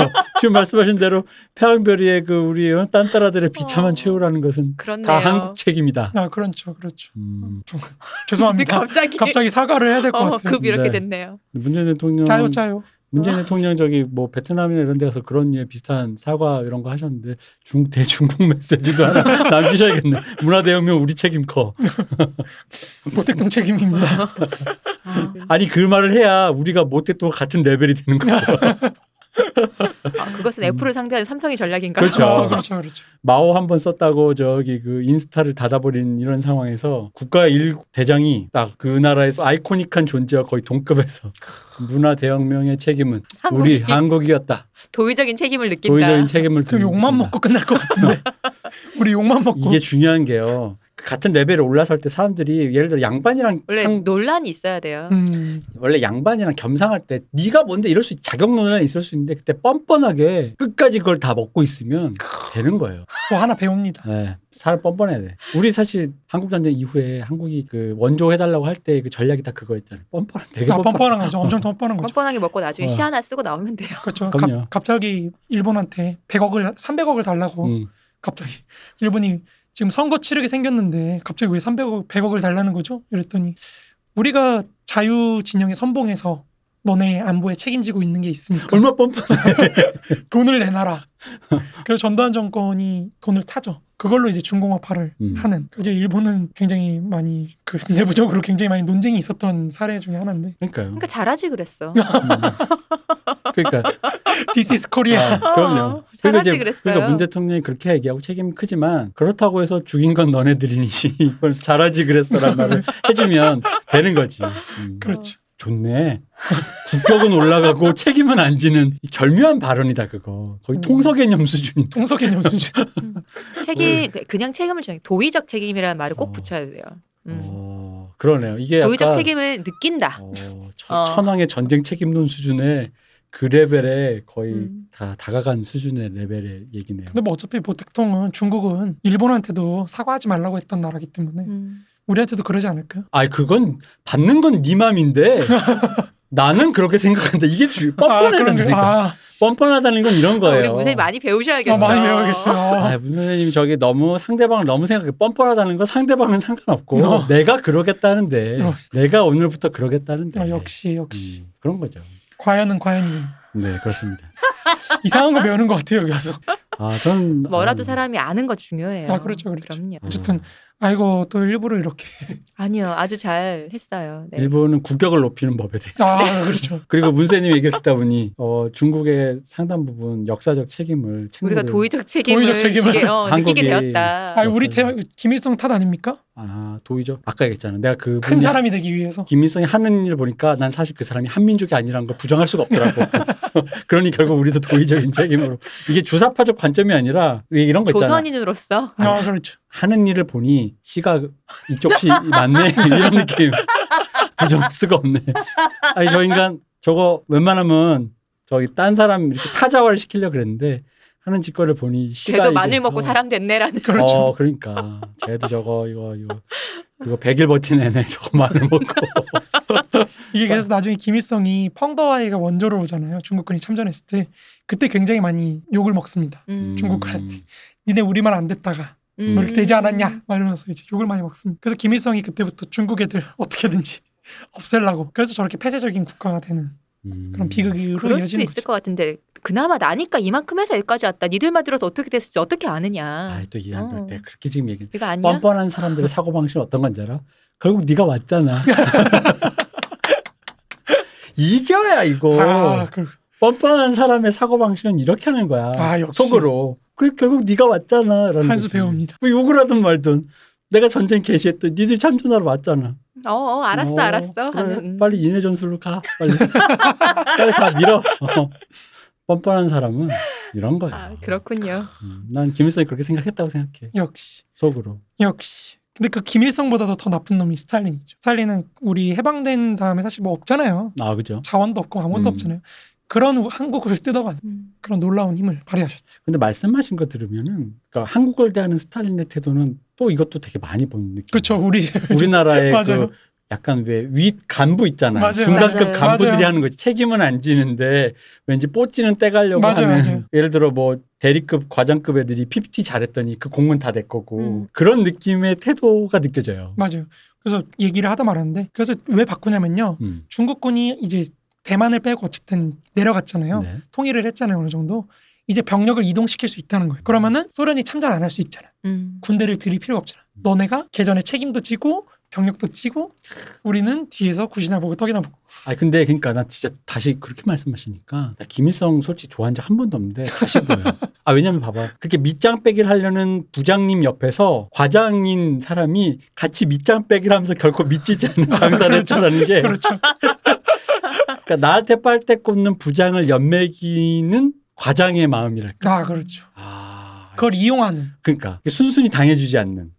지금 말씀하신 대로 태양별이의 그 우리 딴따라들의 비참한 어. 최후라는 것은 그렇네요. 다 한국 책임이다. 아 그렇죠, 그렇죠. 음. 죄송합니다. 갑자기 갑자기 사과를 해야 될것 어, 같아요. 급 이렇게 네. 됐네요. 문재인 대통령 짜요, 짜요. 문재인 아. 대통령 저기 뭐 베트남이나 이런 데 가서 그런 류의 비슷한 사과 이런 거 하셨는데 중 대중국 메시지도 하나 남기셔야겠네. 문화 대혁명 우리 책임 커. 모택동 책임입니다. 아, 아니 그 말을 해야 우리가 모택동 같은 레벨이 되는 거죠. 아, 그것은 애플을 상대하는 삼성의 전략인가? 음. 그렇죠. 아, 그렇죠, 그렇죠. 마오 한 번 썼다고 저기 그 인스타를 닫아버린 이런 상황에서 국가 일 대장이 딱 그 나라에서 아이코닉한 존재와 거의 동급에서 문화 대혁명의 책임은 우리 한국이 한국이었다. 도의적인 책임을 느낀다. 도의적인 책임을 그 욕만 느낀다. 먹고 끝날 것 같은데. 우리 욕만 먹고. 이게 중요한 게요. 그 같은 레벨에 올라설 때 사람들이 예를 들어 양반이랑 원래 상, 논란이 있어야 돼요. 음, 원래 양반이랑 겸상할 때 네가 뭔데 이럴 수 있, 자격 논란이 있을 수 있는데 그때 뻔뻔하게 끝까지 그걸 다 먹고 있으면 되는 거예요. 뭐 하나 배웁니다. 네, 살 뻔뻔해야 돼. 우리 사실 한국 전쟁 이후에 한국이 그 원조 해달라고 할 때 그 전략이 다 그거였잖아요. 뻔뻔한 되게 아, 뻔뻔. 뻔뻔한 거죠. 엄청 뻔뻔한 거죠. 뻔뻔하게 먹고 나중에 어. 시 하나 쓰고 나오면 돼요. 그렇죠. 그럼요. 갑, 갑자기 일본한테 100억을 300억을 달라고 음. 갑자기 일본이 지금 선거 치르게 생겼는데 갑자기 왜 300억 100억을 달라는 거죠? 이랬더니 우리가 자유 진영에 선봉해서 너네 안보에 책임지고 있는 게 있으니까 얼마 뻔뻔해. 돈을 내놔라. 그래서 전두환 정권이 돈을 타죠. 그걸로 이제 중공업화를 음. 하는. 이제 일본은 굉장히 많이 그 내부적으로 굉장히 많이 논쟁이 있었던 사례 중에 하나인데. 그러니까요. 그러니까 잘하지 그랬어. 그러니까 This is Korea. 아, 그럼요. 어, 잘하지 그랬어요. 그러니까 문 대통령이 그렇게 얘기하고 책임이 크지만 그렇다고 해서 죽인 건 너네들이니 이걸 잘하지 그랬어란 말을 해주면 되는 거지. 음. 그렇죠. 좋네. 국격은 올라가고 책임은 안 지는 이 절묘한 발언이다 그거. 거의 음. 통서 개념 수준인데. 동서 개념 수준. 책임 그냥 책임을 정해 도의적 책임이라는 말을 꼭 어. 붙여야 돼요. 음. 어, 그러네요. 이게 도의적 약간 책임을 느낀다. 어, 천- 어. 천황의 전쟁 책임론 수준의 그 레벨에 거의 음. 다 다가간 수준의 레벨의 얘기네요. 근데 뭐 어차피 모택통은 중국은 일본한테도 사과하지 말라고 했던 나라기 때문에 음. 우리한테도 그러지 않을까요? 아이 그건 받는 건 네 맘인데 나는 그렇게 생각한다. 이게 주 아, 게, 뻔뻔하다니까. 아, 뻔뻔하다는 건 이런 거예요. 우리 무슨 많이 배우셔야겠어. 아, 많이 배워야겠어요. 아, 문 선생님 저기 너무 상대방을 너무 생각해 뻔뻔하다는 건 상대방은 상관없고 어. 내가 그러겠다는데 어. 내가 오늘부터 그러겠다는데 아, 역시 역시 음, 그런 거죠. 과연은 과연이 네 그렇습니다. 이상한 거 배우는 것 같아요 여기 와서. 아 저는 뭐라도 아, 사람이 아는 거 중요해요. 아, 그렇죠, 그렇죠. 그럼요. 어쨌든 아이고 또 일부러 이렇게. 아니요, 아주 잘 했어요. 네. 일본은 국격을 높이는 법에 대해서 아 그렇죠. 그리고 문세님 얘기를 듣다 보니 어, 중국의 상당 부분 역사적 책임을 우리가 도의적 책임을, 도의적 책임을 지게, 어, 느끼게 한국이- 되었다. 아 우리. 태 김일성 탓 아닙니까? 아 도의적 아까 얘기했잖아. 내가 그 큰 사람이 되기 위해서. 김일성이 하는 일 보니까 난 사실 그 사람이 한민족이 아니라는 걸 부정할 수가 없더라고. 그러니 결국 우리도 도의적인 책임으로 이게 주사파적 관점이 아니라 왜 이런 거 있잖아. 조선인으로서 아 그렇죠. 하는 일을 보니 씨가 이쪽 씨 맞네 이런 느낌 부정할 수가 없네. 아니 저 인간 저거 웬만하면 저기 딴 사람 이렇게 타자화를 시키려 그랬는데 하는 짓거리를 보니 씨가 쟤도 마늘 먹고 어, 사람 됐네라는. 그렇죠. 어 그러니까 쟤도 저거 이거 이거 그거 100일 버틴 애네 저거 마늘 먹고 이게 그래서 나중에 김일성이 펑더와이가 원조로 오잖아요. 중국군이 참전했을 때 그때 굉장히 많이 욕을 먹습니다. 음. 중국한테. 니네 우리말 안 됐다가 음. 뭐 이렇게 되지 않았냐? 막 이러면서 이제 욕을 많이 먹습니다. 그래서 김일성이 그때부터 중국 애들 어떻게든지 없애려고. 그래서 저렇게 폐쇄적인 국가가 되는 음. 그런 비극으로 그럴 수도 있을 거죠. 것 같은데 그나마 나니까 이만큼 해서 여기까지 왔다. 니들만 들어서 어떻게 됐을지 어떻게 아느냐. 아또 이해한다 어. 때 그렇게 지금 얘기 이거 아니야? 뻔뻔한 사람들의 사고 방식은 어떤 건지 알아? 결국 네가 왔잖아. 이겨야 이거. 아, 그, 뻔뻔한 사람의 사고 방식은 이렇게 하는 거야. 아. 속으로. 그 결국 네가 왔잖아. 라는 한수. 배웁니다. 뭐 욕을 하든 말든 내가 전쟁 개시했던 니들 참전하러 왔잖아. 어, 어, 알았어, 어, 알았어. 그래, 하는. 음. 빨리 인해 전술로 가. 빨리. 빨리 가 밀어. 어. 뻔뻔한 사람은 이런 거야. 아, 그렇군요. 음, 난 김일성이 그렇게 생각했다고 생각해. 역시. 속으로. 역시. 근데 그 김일성보다도 더 나쁜 놈이 스탈린이죠. 스탈린은 우리 해방된 다음에 사실 뭐 없잖아요. 아 그죠. 자원도 없고 아무것도 음. 없잖아요. 그런 한국을 뜯어가는 음. 그런 놀라운 힘을 발휘하셨죠. 근데 말씀하신 거 들으면은 그러니까 한국을 대하는 스탈린의 태도는 또 이것도 되게 많이 본 느낌. 그렇죠. 우리 우리나라의. 그 약간 왜 윗 간부 있잖아요. 맞아요. 중간급 맞아요. 간부들이 맞아요. 하는 거지. 책임은 안 지는데 왠지 뽀찌는 떼가려고 맞아요, 하는. 맞아요. 예를 들어 뭐 대리급 과장급 애들이 PPT 잘했더니 그 공문 다내 거고 음. 그런 느낌의 태도가 느껴져요. 맞아요. 그래서 얘기를 하다 말았는데 그래서 왜 바꾸냐면요. 음. 중국군이 이제 대만을 빼고 어쨌든 내려갔잖아요. 네. 통일을 했잖아요 어느 정도. 이제 병력을 이동시킬 수 있다는 거예요. 그러면은 소련이 참전 안 할 수 있잖아. 음. 군대를 들일 필요가 없잖아. 너네가 개전에 책임도 지고 병력도 찌고 우리는 뒤에서 굿이나 보고 떡이나 보고. 아 근데 그러니까 나 진짜 다시 그렇게 말씀하시니까 나 김일성 솔직히 좋아한 적 한 번도 없는데 다시 보여요. 아 왜냐면 봐봐 그렇게 밑장 빼기를 하려는 부장님 옆에서 과장인 사람이 같이 밑장 빼기를 하면서 결코 미치지 않는 장사를 그렇죠. 했다는 게 그렇죠. 그러니까 나한테 빨대 꽂는 부장을 연맥이는 과장의 마음이랄까. 아 그렇죠. 아 그걸 이용하는. 그러니까 순순히 당해주지 않는.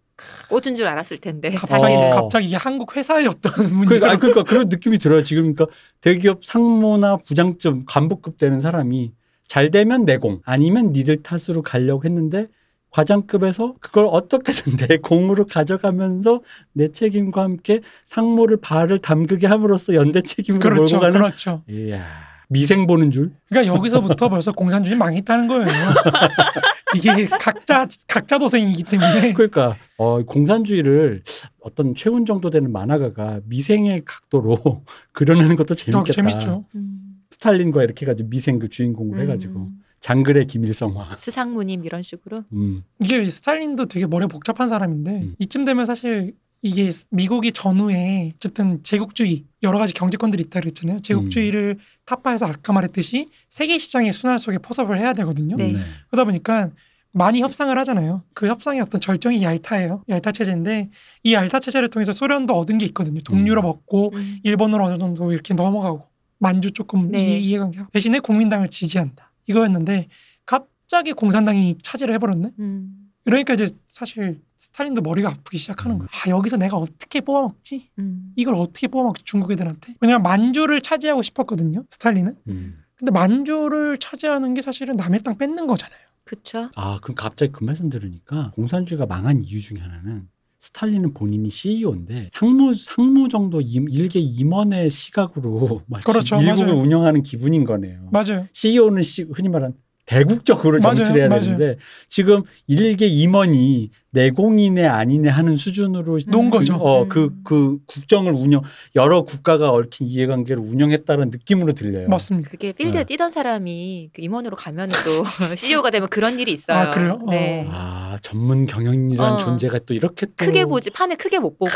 꽂은 줄 알았을 텐데 갑자기 사실은 어. 갑자기 이게 한국 회사의 어떤 문제가 그러니까, 아니, 그러니까 그런 느낌이 들어요. 지금 그러니까 대기업 상무나 부장점 간부급 되는 사람이 잘 되면 내공 아니면 니들 탓으로 가려고 했는데 과장급에서 그걸 어떻게든 내 공으로 가져가면서 내 책임과 함께 상무를 발을 담그게 함으로써 연대 책임을 그렇죠. 몰고 가는 그렇죠. 이야 미생 보는 줄 그러니까 여기서부터 벌써 공산주의 망했다는 거예요. 이게 각자 각자 도생이기 때문에 그러니까 어, 공산주의를 어떤 최훈 정도 되는 만화가가 미생의 각도로 그려내는 것도 더 재밌겠다. 재밌죠. 음. 스탈린과 이렇게 해가지고 미생 그 주인공으로 해가지고 음. 장글의 김일성화. 스상무님 이런 식으로 음. 이게 스탈린도 되게 머리 복잡한 사람인데 음. 이쯤 되면 사실 이게 미국이 전후에 어쨌든 제국주의 여러 가지 경제권들이 있다 그랬잖아요. 제국주의를 음. 타파해서 아까 말했듯이 세계 시장의 순환 속에 포섭을 해야 되거든요. 네. 그러다 보니까 많이 협상을 하잖아요. 그 협상의 어떤 절정이 얄타예요. 얄타 체제인데 이 얄타 체제를 통해서 소련도 얻은 게 있거든요. 동유럽 음. 얻고 음. 일본으로 어느 정도 이렇게 넘어가고 만주 조금 네. 이해, 이해관계 대신에 국민당을 지지한다 이거였는데 갑자기 공산당이 차지를 해버렸네. 음. 그러니까 이제 사실 스탈린도 머리가 아프기 시작하는 음. 거야. 아 여기서 내가 어떻게 뽑아먹지? 음. 이걸 어떻게 뽑아먹지 중국 애들한테? 왜냐면 만주를 차지하고 싶었거든요. 스탈린은. 음. 근데 만주를 차지하는 게 사실은 남의 땅 뺏는 거잖아요. 그쵸 아 그럼 갑자기 그 말씀 들으니까 공산주의가 망한 이유 중에 하나는 스탈린은 본인이 CEO인데 상무 상무 정도 임, 일개 임원의 시각으로 마치 그렇죠, 미국을 맞아요. 운영하는 기분인 거네요. 맞아요. CEO는 흔히 말하는 대국적으로 맞아요, 정치를 해야 맞아요. 되는데 지금 일개 임원이 내공이네 아니네 하는 수준으로 논 거죠. 어, 음. 그, 그 국정을 운영, 여러 국가가 얽힌 이해관계를 운영했다는 느낌으로 들려요. 맞습니다. 그게 필드에 네. 뛰던 사람이 그 임원으로 가면 또 CEO가 되면 그런 일이 있어요. 아, 그래요? 네. 어. 아, 전문 경영이라는 어. 존재가 또 이렇게 또 크게 보지 판을 크게 못 보고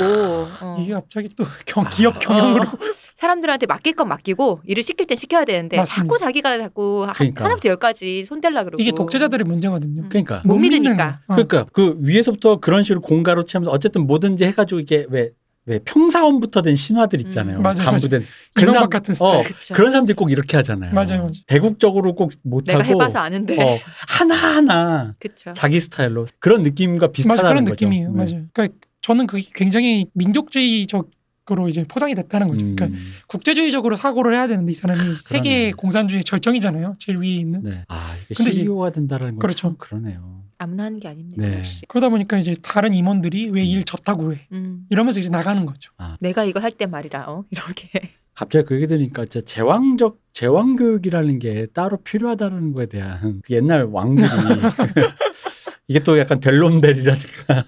어. 이게 갑자기 또 경, 기업 경영으로 어. 사람들한테 맡길 건 맡기고 일을 시킬 땐 시켜야 되는데 맞습니다. 자꾸 자기가 자꾸 한- 그러니까. 하나부터 열까지 손댈라 그러고 이게 독재자들의 문제거든요. 음. 그러니까. 못 믿는 믿으니까. 거. 어. 그러니까 그 위에 서부터 그런 식으로 공가로 치면서 어쨌든 뭐든지 해가지고 이게 왜, 왜 평사원부터 된 신화들 있잖아요. 음. 맞아요, 간부된 이명박 사람- 같은 어, 스타일. 그쵸. 그런 사람들이 꼭 이렇게 하잖아요. 맞아요, 맞아요. 대국적으로 꼭 못하고 내가 해봐서 아는데 어, 하나하나 그쵸 자기 스타일로 그런 느낌과 비슷하다는 그런 거죠. 느낌이에요. 네. 맞아요. 그러니까 저는 그게 굉장히 민족주의적 으로 이제 포장이 됐다는 거죠. 그러니까 음, 국제주의적으로 사고를 해야 되는데 이 사람이 세계 공산주의 절정이잖아요. 제일 위에 있는. 네. 아 이게 근데 CEO가 된다는 건 그렇죠. 참 그러네요. 아무나 하는 게 아닙니다 네. 역시 그러다 보니까 이제 다른 임원들이 왜일 졌다고 해. 음. 이러면서 이제 나가는 거죠. 내가 이거 할 때 말이라 어? 이렇게 갑자기 그 얘기 들으니까 진짜 제왕적 제왕 교육이라는 게 따로 필요하다는 거에 대한 그 옛날 왕들이 이게 또 약간 델롬델이라든가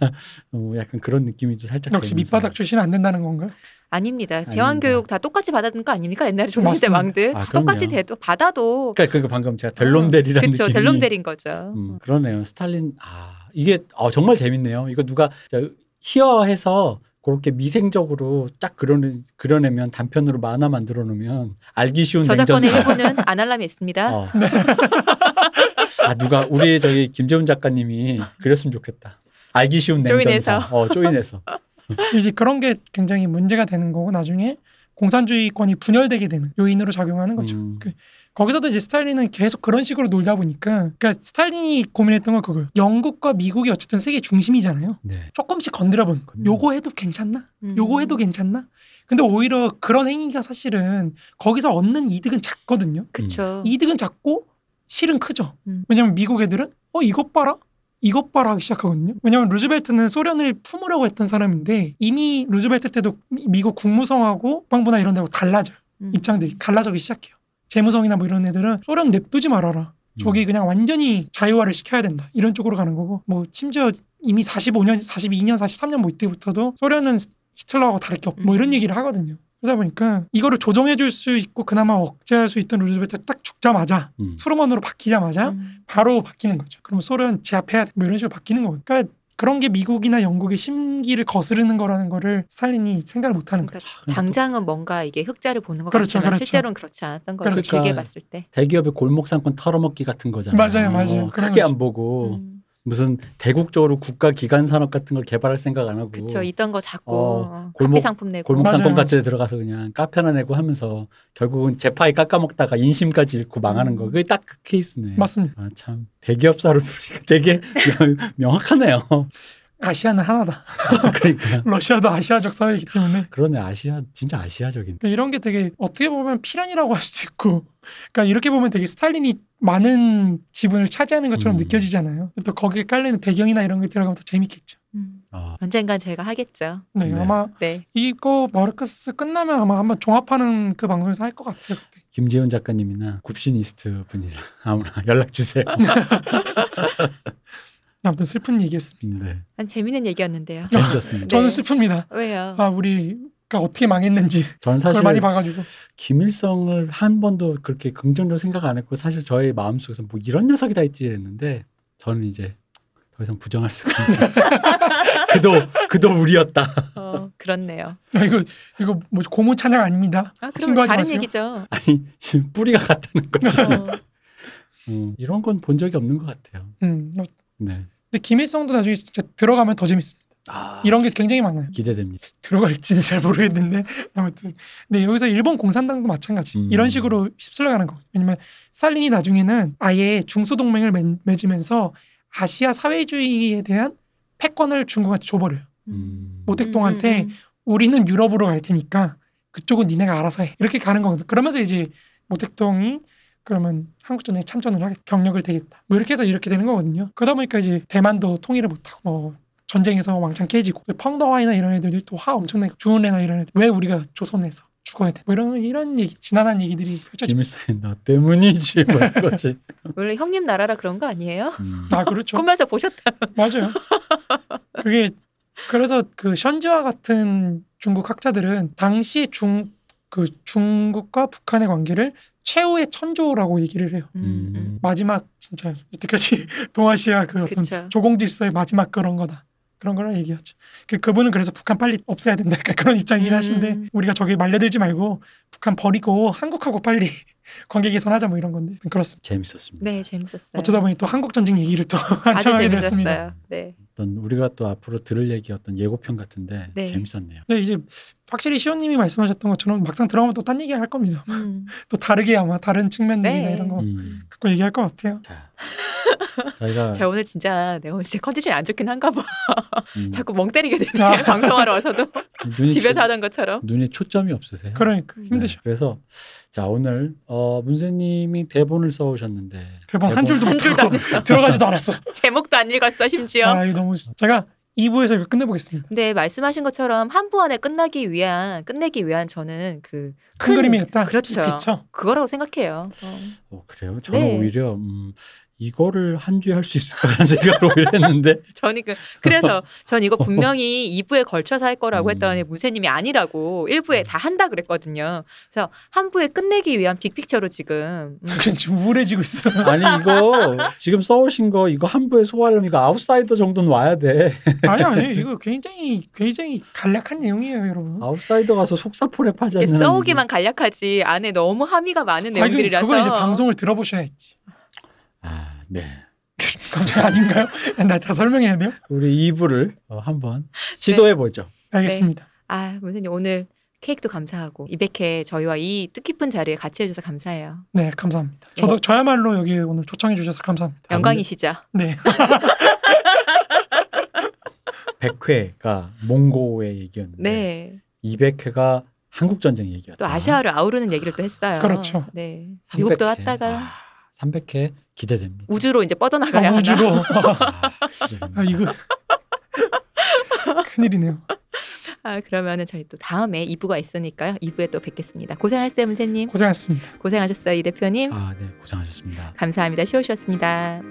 어, 약간 그런 느낌이 또 살짝 역시. 밑바닥 출신은 안 된다는 건가요? 아닙니다 제왕 아닙니다. 교육 다 똑같이 받았던 거 아닙니까 옛날에 조선시대 맞습니다. 왕들 아, 다 똑같이. 돼도 받아도 그러니까 그러니까 방금 제가 델롬델이라는 그쵸 느낌이 델롬델인 거죠 음, 그러네요. 스탈린 아 이게 어, 정말 재밌네요. 이거 누가 자, 희어해서 그렇게 미생적으로 딱 그려내, 그려내면 단편으로 만화 만들어 놓으면 알기 쉬운 저작권의. 일부는 안할람이 있습니다 어. 아 누가 우리 저기 김재훈 작가님이 그렸으면 좋겠다. 알기 쉬운 냉전사. 조인해서. 어 조인해서. 이제 그런 게 굉장히 문제가 되는 거고 나중에 공산주의권이 분열되게 되는 요인으로 작용하는 거죠. 음, 그- 거기서도 이제 스탈린은 계속 그런 식으로 놀다 보니까 그러니까 스탈린이 고민했던 건 그거예요. 영국과 미국이 어쨌든 세계 중심이잖아요. 네. 조금씩 건드려 보는 거예요. 그럼요. 요거 해도 괜찮나? 음. 요거 해도 괜찮나? 근데 오히려 그런 행위가 사실은 거기서 얻는 이득은 작거든요. 그쵸 이득은 작고 실은 크죠. 음. 왜냐면 미국 애들은 어 이것 봐라. 이것 봐라 하기 시작하거든요. 왜냐면 루즈벨트는 소련을 품으려고 했던 사람인데 이미 루즈벨트 때도 미- 미국 국무성하고 국방부나 이런 데하고 달라져요. 음. 입장들이 갈라져기 시작해요. 재무성이나 뭐 이런 애들은 소련 냅두지 말아라. 저기 음. 그냥 완전히 자유화를 시켜야 된다. 이런 쪽으로 가는 거고 뭐 심지어 이미 45년, 42년, 43년 뭐 이때부터도 소련은 히틀러하고 다를 게 없고 뭐 이런 음. 얘기를 하거든요. 그러다 보니까 이거를 조정해 줄 수 있고 그나마 억제할 수 있던 루즈벨트 딱 죽자마자 음. 트루먼으로 바뀌자마자 음. 바로 바뀌는 거죠. 그럼 소련 제압해야 돼. 뭐 이런 식으로 바뀌는 거거든요. 그러니까 그런 게 미국이나 영국의 심기를 거스르는 거라는 거를 스탈린이 생각을 못 하는 거죠. 그러니까 당장은 뭔가 이게 흑자를 보는 것 그렇죠, 같지만 그렇죠. 실제로는 그렇지 않았던 거죠. 그렇죠. 길게 그러니까 봤을 때. 대기업의 골목 상권 털어먹기 같은 거잖아요. 맞아요, 맞아요. 그런 크게 거지. 안 보고 음. 무슨 대국적으로 국가 기관 산업 같은 걸 개발할 생각 안 하고 그쵸 있던 거 잡고 어, 어, 골목- 커피 상품 내고 골목. 같은 데 들어가서 그냥 카페나 내고 하면서 결국은 제파이 깎아먹다가 인심까지 잃고 망하는 거. 그게 딱 그 케이스네. 맞습니다. 아, 참 대기업사를 부르니까 되게 명- 명확하네요. 아시아는 하나다. 그러니까 러시아도 아시아적 사회이기 때문에 그러네 아시아 진짜 아시아적인. 그러니까 이런 게 되게 어떻게 보면 필연이라고 할 수도 있고 그러니까 이렇게 보면 되게 스탈린이 많은 지분을 차지하는 것처럼 음. 느껴지잖아요. 또 거기에 깔리는 배경이나 이런 게 들어가면 더 재밌겠죠. 음. 아, 언젠간 제가 하겠죠. 네, 네. 아마 네. 이거 마르크스 끝나면 아마 한번 종합하는 그 방송에서 할 것 같아요. 그때. 김재훈 작가님이나 굽시니스트 분이랑 아무나 연락 주세요. 아무튼 슬픈 얘기였습니다. 네, 한 재밌는 얘기였는데요. 재밌었습니다. 저는 네. 슬픕니다. 왜요? 아 우리 가 어떻게 망했는지 저는 그걸 사실 많이 봐가지고 김일성을 한 번도 그렇게 긍정적으로 생각 안 했고 사실 저의 마음속에서 뭐 이런 녀석이다 했지 이랬는데 저는 이제 더 이상 부정할 수가 없는 그도 그도 우리였다. 어, 그렇네요. 아, 이거 이거 뭐 고무 찬양 아닙니다. 아, 그럼 신고하지 다른 마세요. 얘기죠. 아니 뿌리가 같다는 거죠. 어, 음, 이런 건 본 적이 없는 것 같아요. 음, 뭐, 네. 근데 김일성도 나중에 진짜 들어가면 더 재밌습니다. 아, 이런 게 굉장히 많아요. 기대됩니다. 들어갈지는 잘 모르겠는데 아무튼 근데 여기서 일본 공산당도 마찬가지 음. 이런 식으로 휩쓸려가는 거 왜냐면 스탈린이 나중에는 아예 중소 동맹을 맺으면서 아시아 사회주의에 대한 패권을 중국한테 줘버려요 음. 모택동한테 음, 음, 우리는 유럽으로 갈 테니까 그쪽은 니네가 알아서 해 이렇게 가는 거거든 그러면서 이제 모택동이 그러면 한국 전쟁에 참전을 하겠다 경력을 대겠다 뭐 이렇게 해서 이렇게 되는 거거든요 그러다 보니까 이제 대만도 통일을 못하고 뭐 전쟁에서 왕창 깨지고 펑더와이나 이런 애들이 또 화 엄청나게 주은래나 이런 애들 왜 우리가 조선에서 죽어야 돼? 뭐 이런 이런 얘기 지난한 얘기들이 너 때문이지 뭐 이거지. 음. 원래 형님 나라라 그런 거 아니에요? 음. 아 그렇죠 꿈에서 보셨다. 맞아요 그게 그래서 그 션지와 같은 중국 학자들은 당시 중 그 중국과 북한의 관계를 최후의 천조라고 얘기를 해요 음, 음. 마지막 진짜 여태까지 동아시아 그 어떤 그쵸. 조공 질서의 마지막 그런 거다. 그런 거라 얘기하죠. 그 그분은 그래서 북한 빨리 없애야 된다. 그런 입장이긴 음. 하신데 우리가 저기 말려들지 말고 북한 버리고 한국하고 빨리 관계 개선하자 뭐 이런 건데 그렇습니다. 재밌었습니다. 네, 재밌었어요. 어쩌다 보니 또 한국 전쟁 얘기를 또 한참 하게 됐습니다. 네. 어떤 우리가 또 앞으로 들을 얘기 어떤 예고편 같은데 네. 재밌었네요. 네 이제 확실히 시호님이 말씀하셨던 것처럼 막상 들어가면 또 딴 얘기 할 겁니다. 음. 또 다르게 아마 다른 측면들이나 네. 이런 거 음. 갖고 얘기할 것 같아요. 자, 저희가 제가 오늘 진짜 내가 오늘 진짜 컨디션이 안 좋긴 한가 봐. 음, 자꾸 멍 때리게 되네. 아. 방송하러 와서도 집에서 초, 하던 것처럼. 눈에 초점이 없으세요? 그러니까 음. 힘드죠. 네, 그래서 자 오늘 어, 문세님이 대본을 써오셨는데 대본 한 줄도 한못 줄도 안 들고 했어. 들어가지도 않았어. 제목도 안 읽었어 심지어. 아 이거 너무 제가 2부에서 이거 끝내보겠습니다. 근데 말씀하신 것처럼 한 부 안에 끝나기 위한 끝내기 위한 저는 그큰 그림이었다. 그렇죠. 그쵸. 그거라고 생각해요. 어. 어, 그래요? 저는 네. 오히려 음, 이거를 한 주에 할 수 있을까라는 생각을 오히려 했는데 저는 그 그래서 전 이거 분명히 2부에 걸쳐서 할 거라고 음. 했더니 문세님이 아니라고 1부에 다 한다 그랬거든요. 그래서 한 부에 끝내기 위한 빅픽처로 지금 음, 당신 지금 우울해지고 있어. 아니 이거 지금 써오신 거 이거 한 부에 소화하려면 이거 아웃사이더 정도는 와야 돼. 아니 아니 이거 굉장히 굉장히 간략한 내용이에요, 여러분. 아웃사이더 가서 속사포랩 않는 써오기만 간략하지 안에 너무 함의가 많은 아, 이거 내용들이라서 그걸 이제 방송을 들어보셔야지. 아, 네. 갑자기 아닌가요? 나 다 설명해야 돼요? 우리 2부를 어, 한번 시도해 보죠. 알겠습니다. 아 문세님 오늘 케이크도 감사하고 200회 저희와 이 뜻깊은 자리에 같이 해주셔서 감사해요. 네, 감사합니다. 저도 저야말로 여기 오늘 초청해 주셔서 감사합니다. 영광이시죠. 네, 100회가 몽고의 얘기였는데 네. 200회가 한국 전쟁 얘기였다. 또 아시아를 아우르는 얘기를 또 했어요. 그렇죠. 네. 300회. 미국도 왔다가 아, 300회 기대됩니다. 우주로 이제 뻗어나가야 아, 하나. 우주로. 아. 아, 이거 큰일이네요. 아, 그러면은 저희 또 다음에 2부가 있으니까요. 2부에 또 뵙겠습니다. 고생하셨어요, 문세님. 고생하셨습니다. 고생하셨어요, 이 대표님. 아, 네, 고생하셨습니다. 감사합니다. 쉬우셨습니다.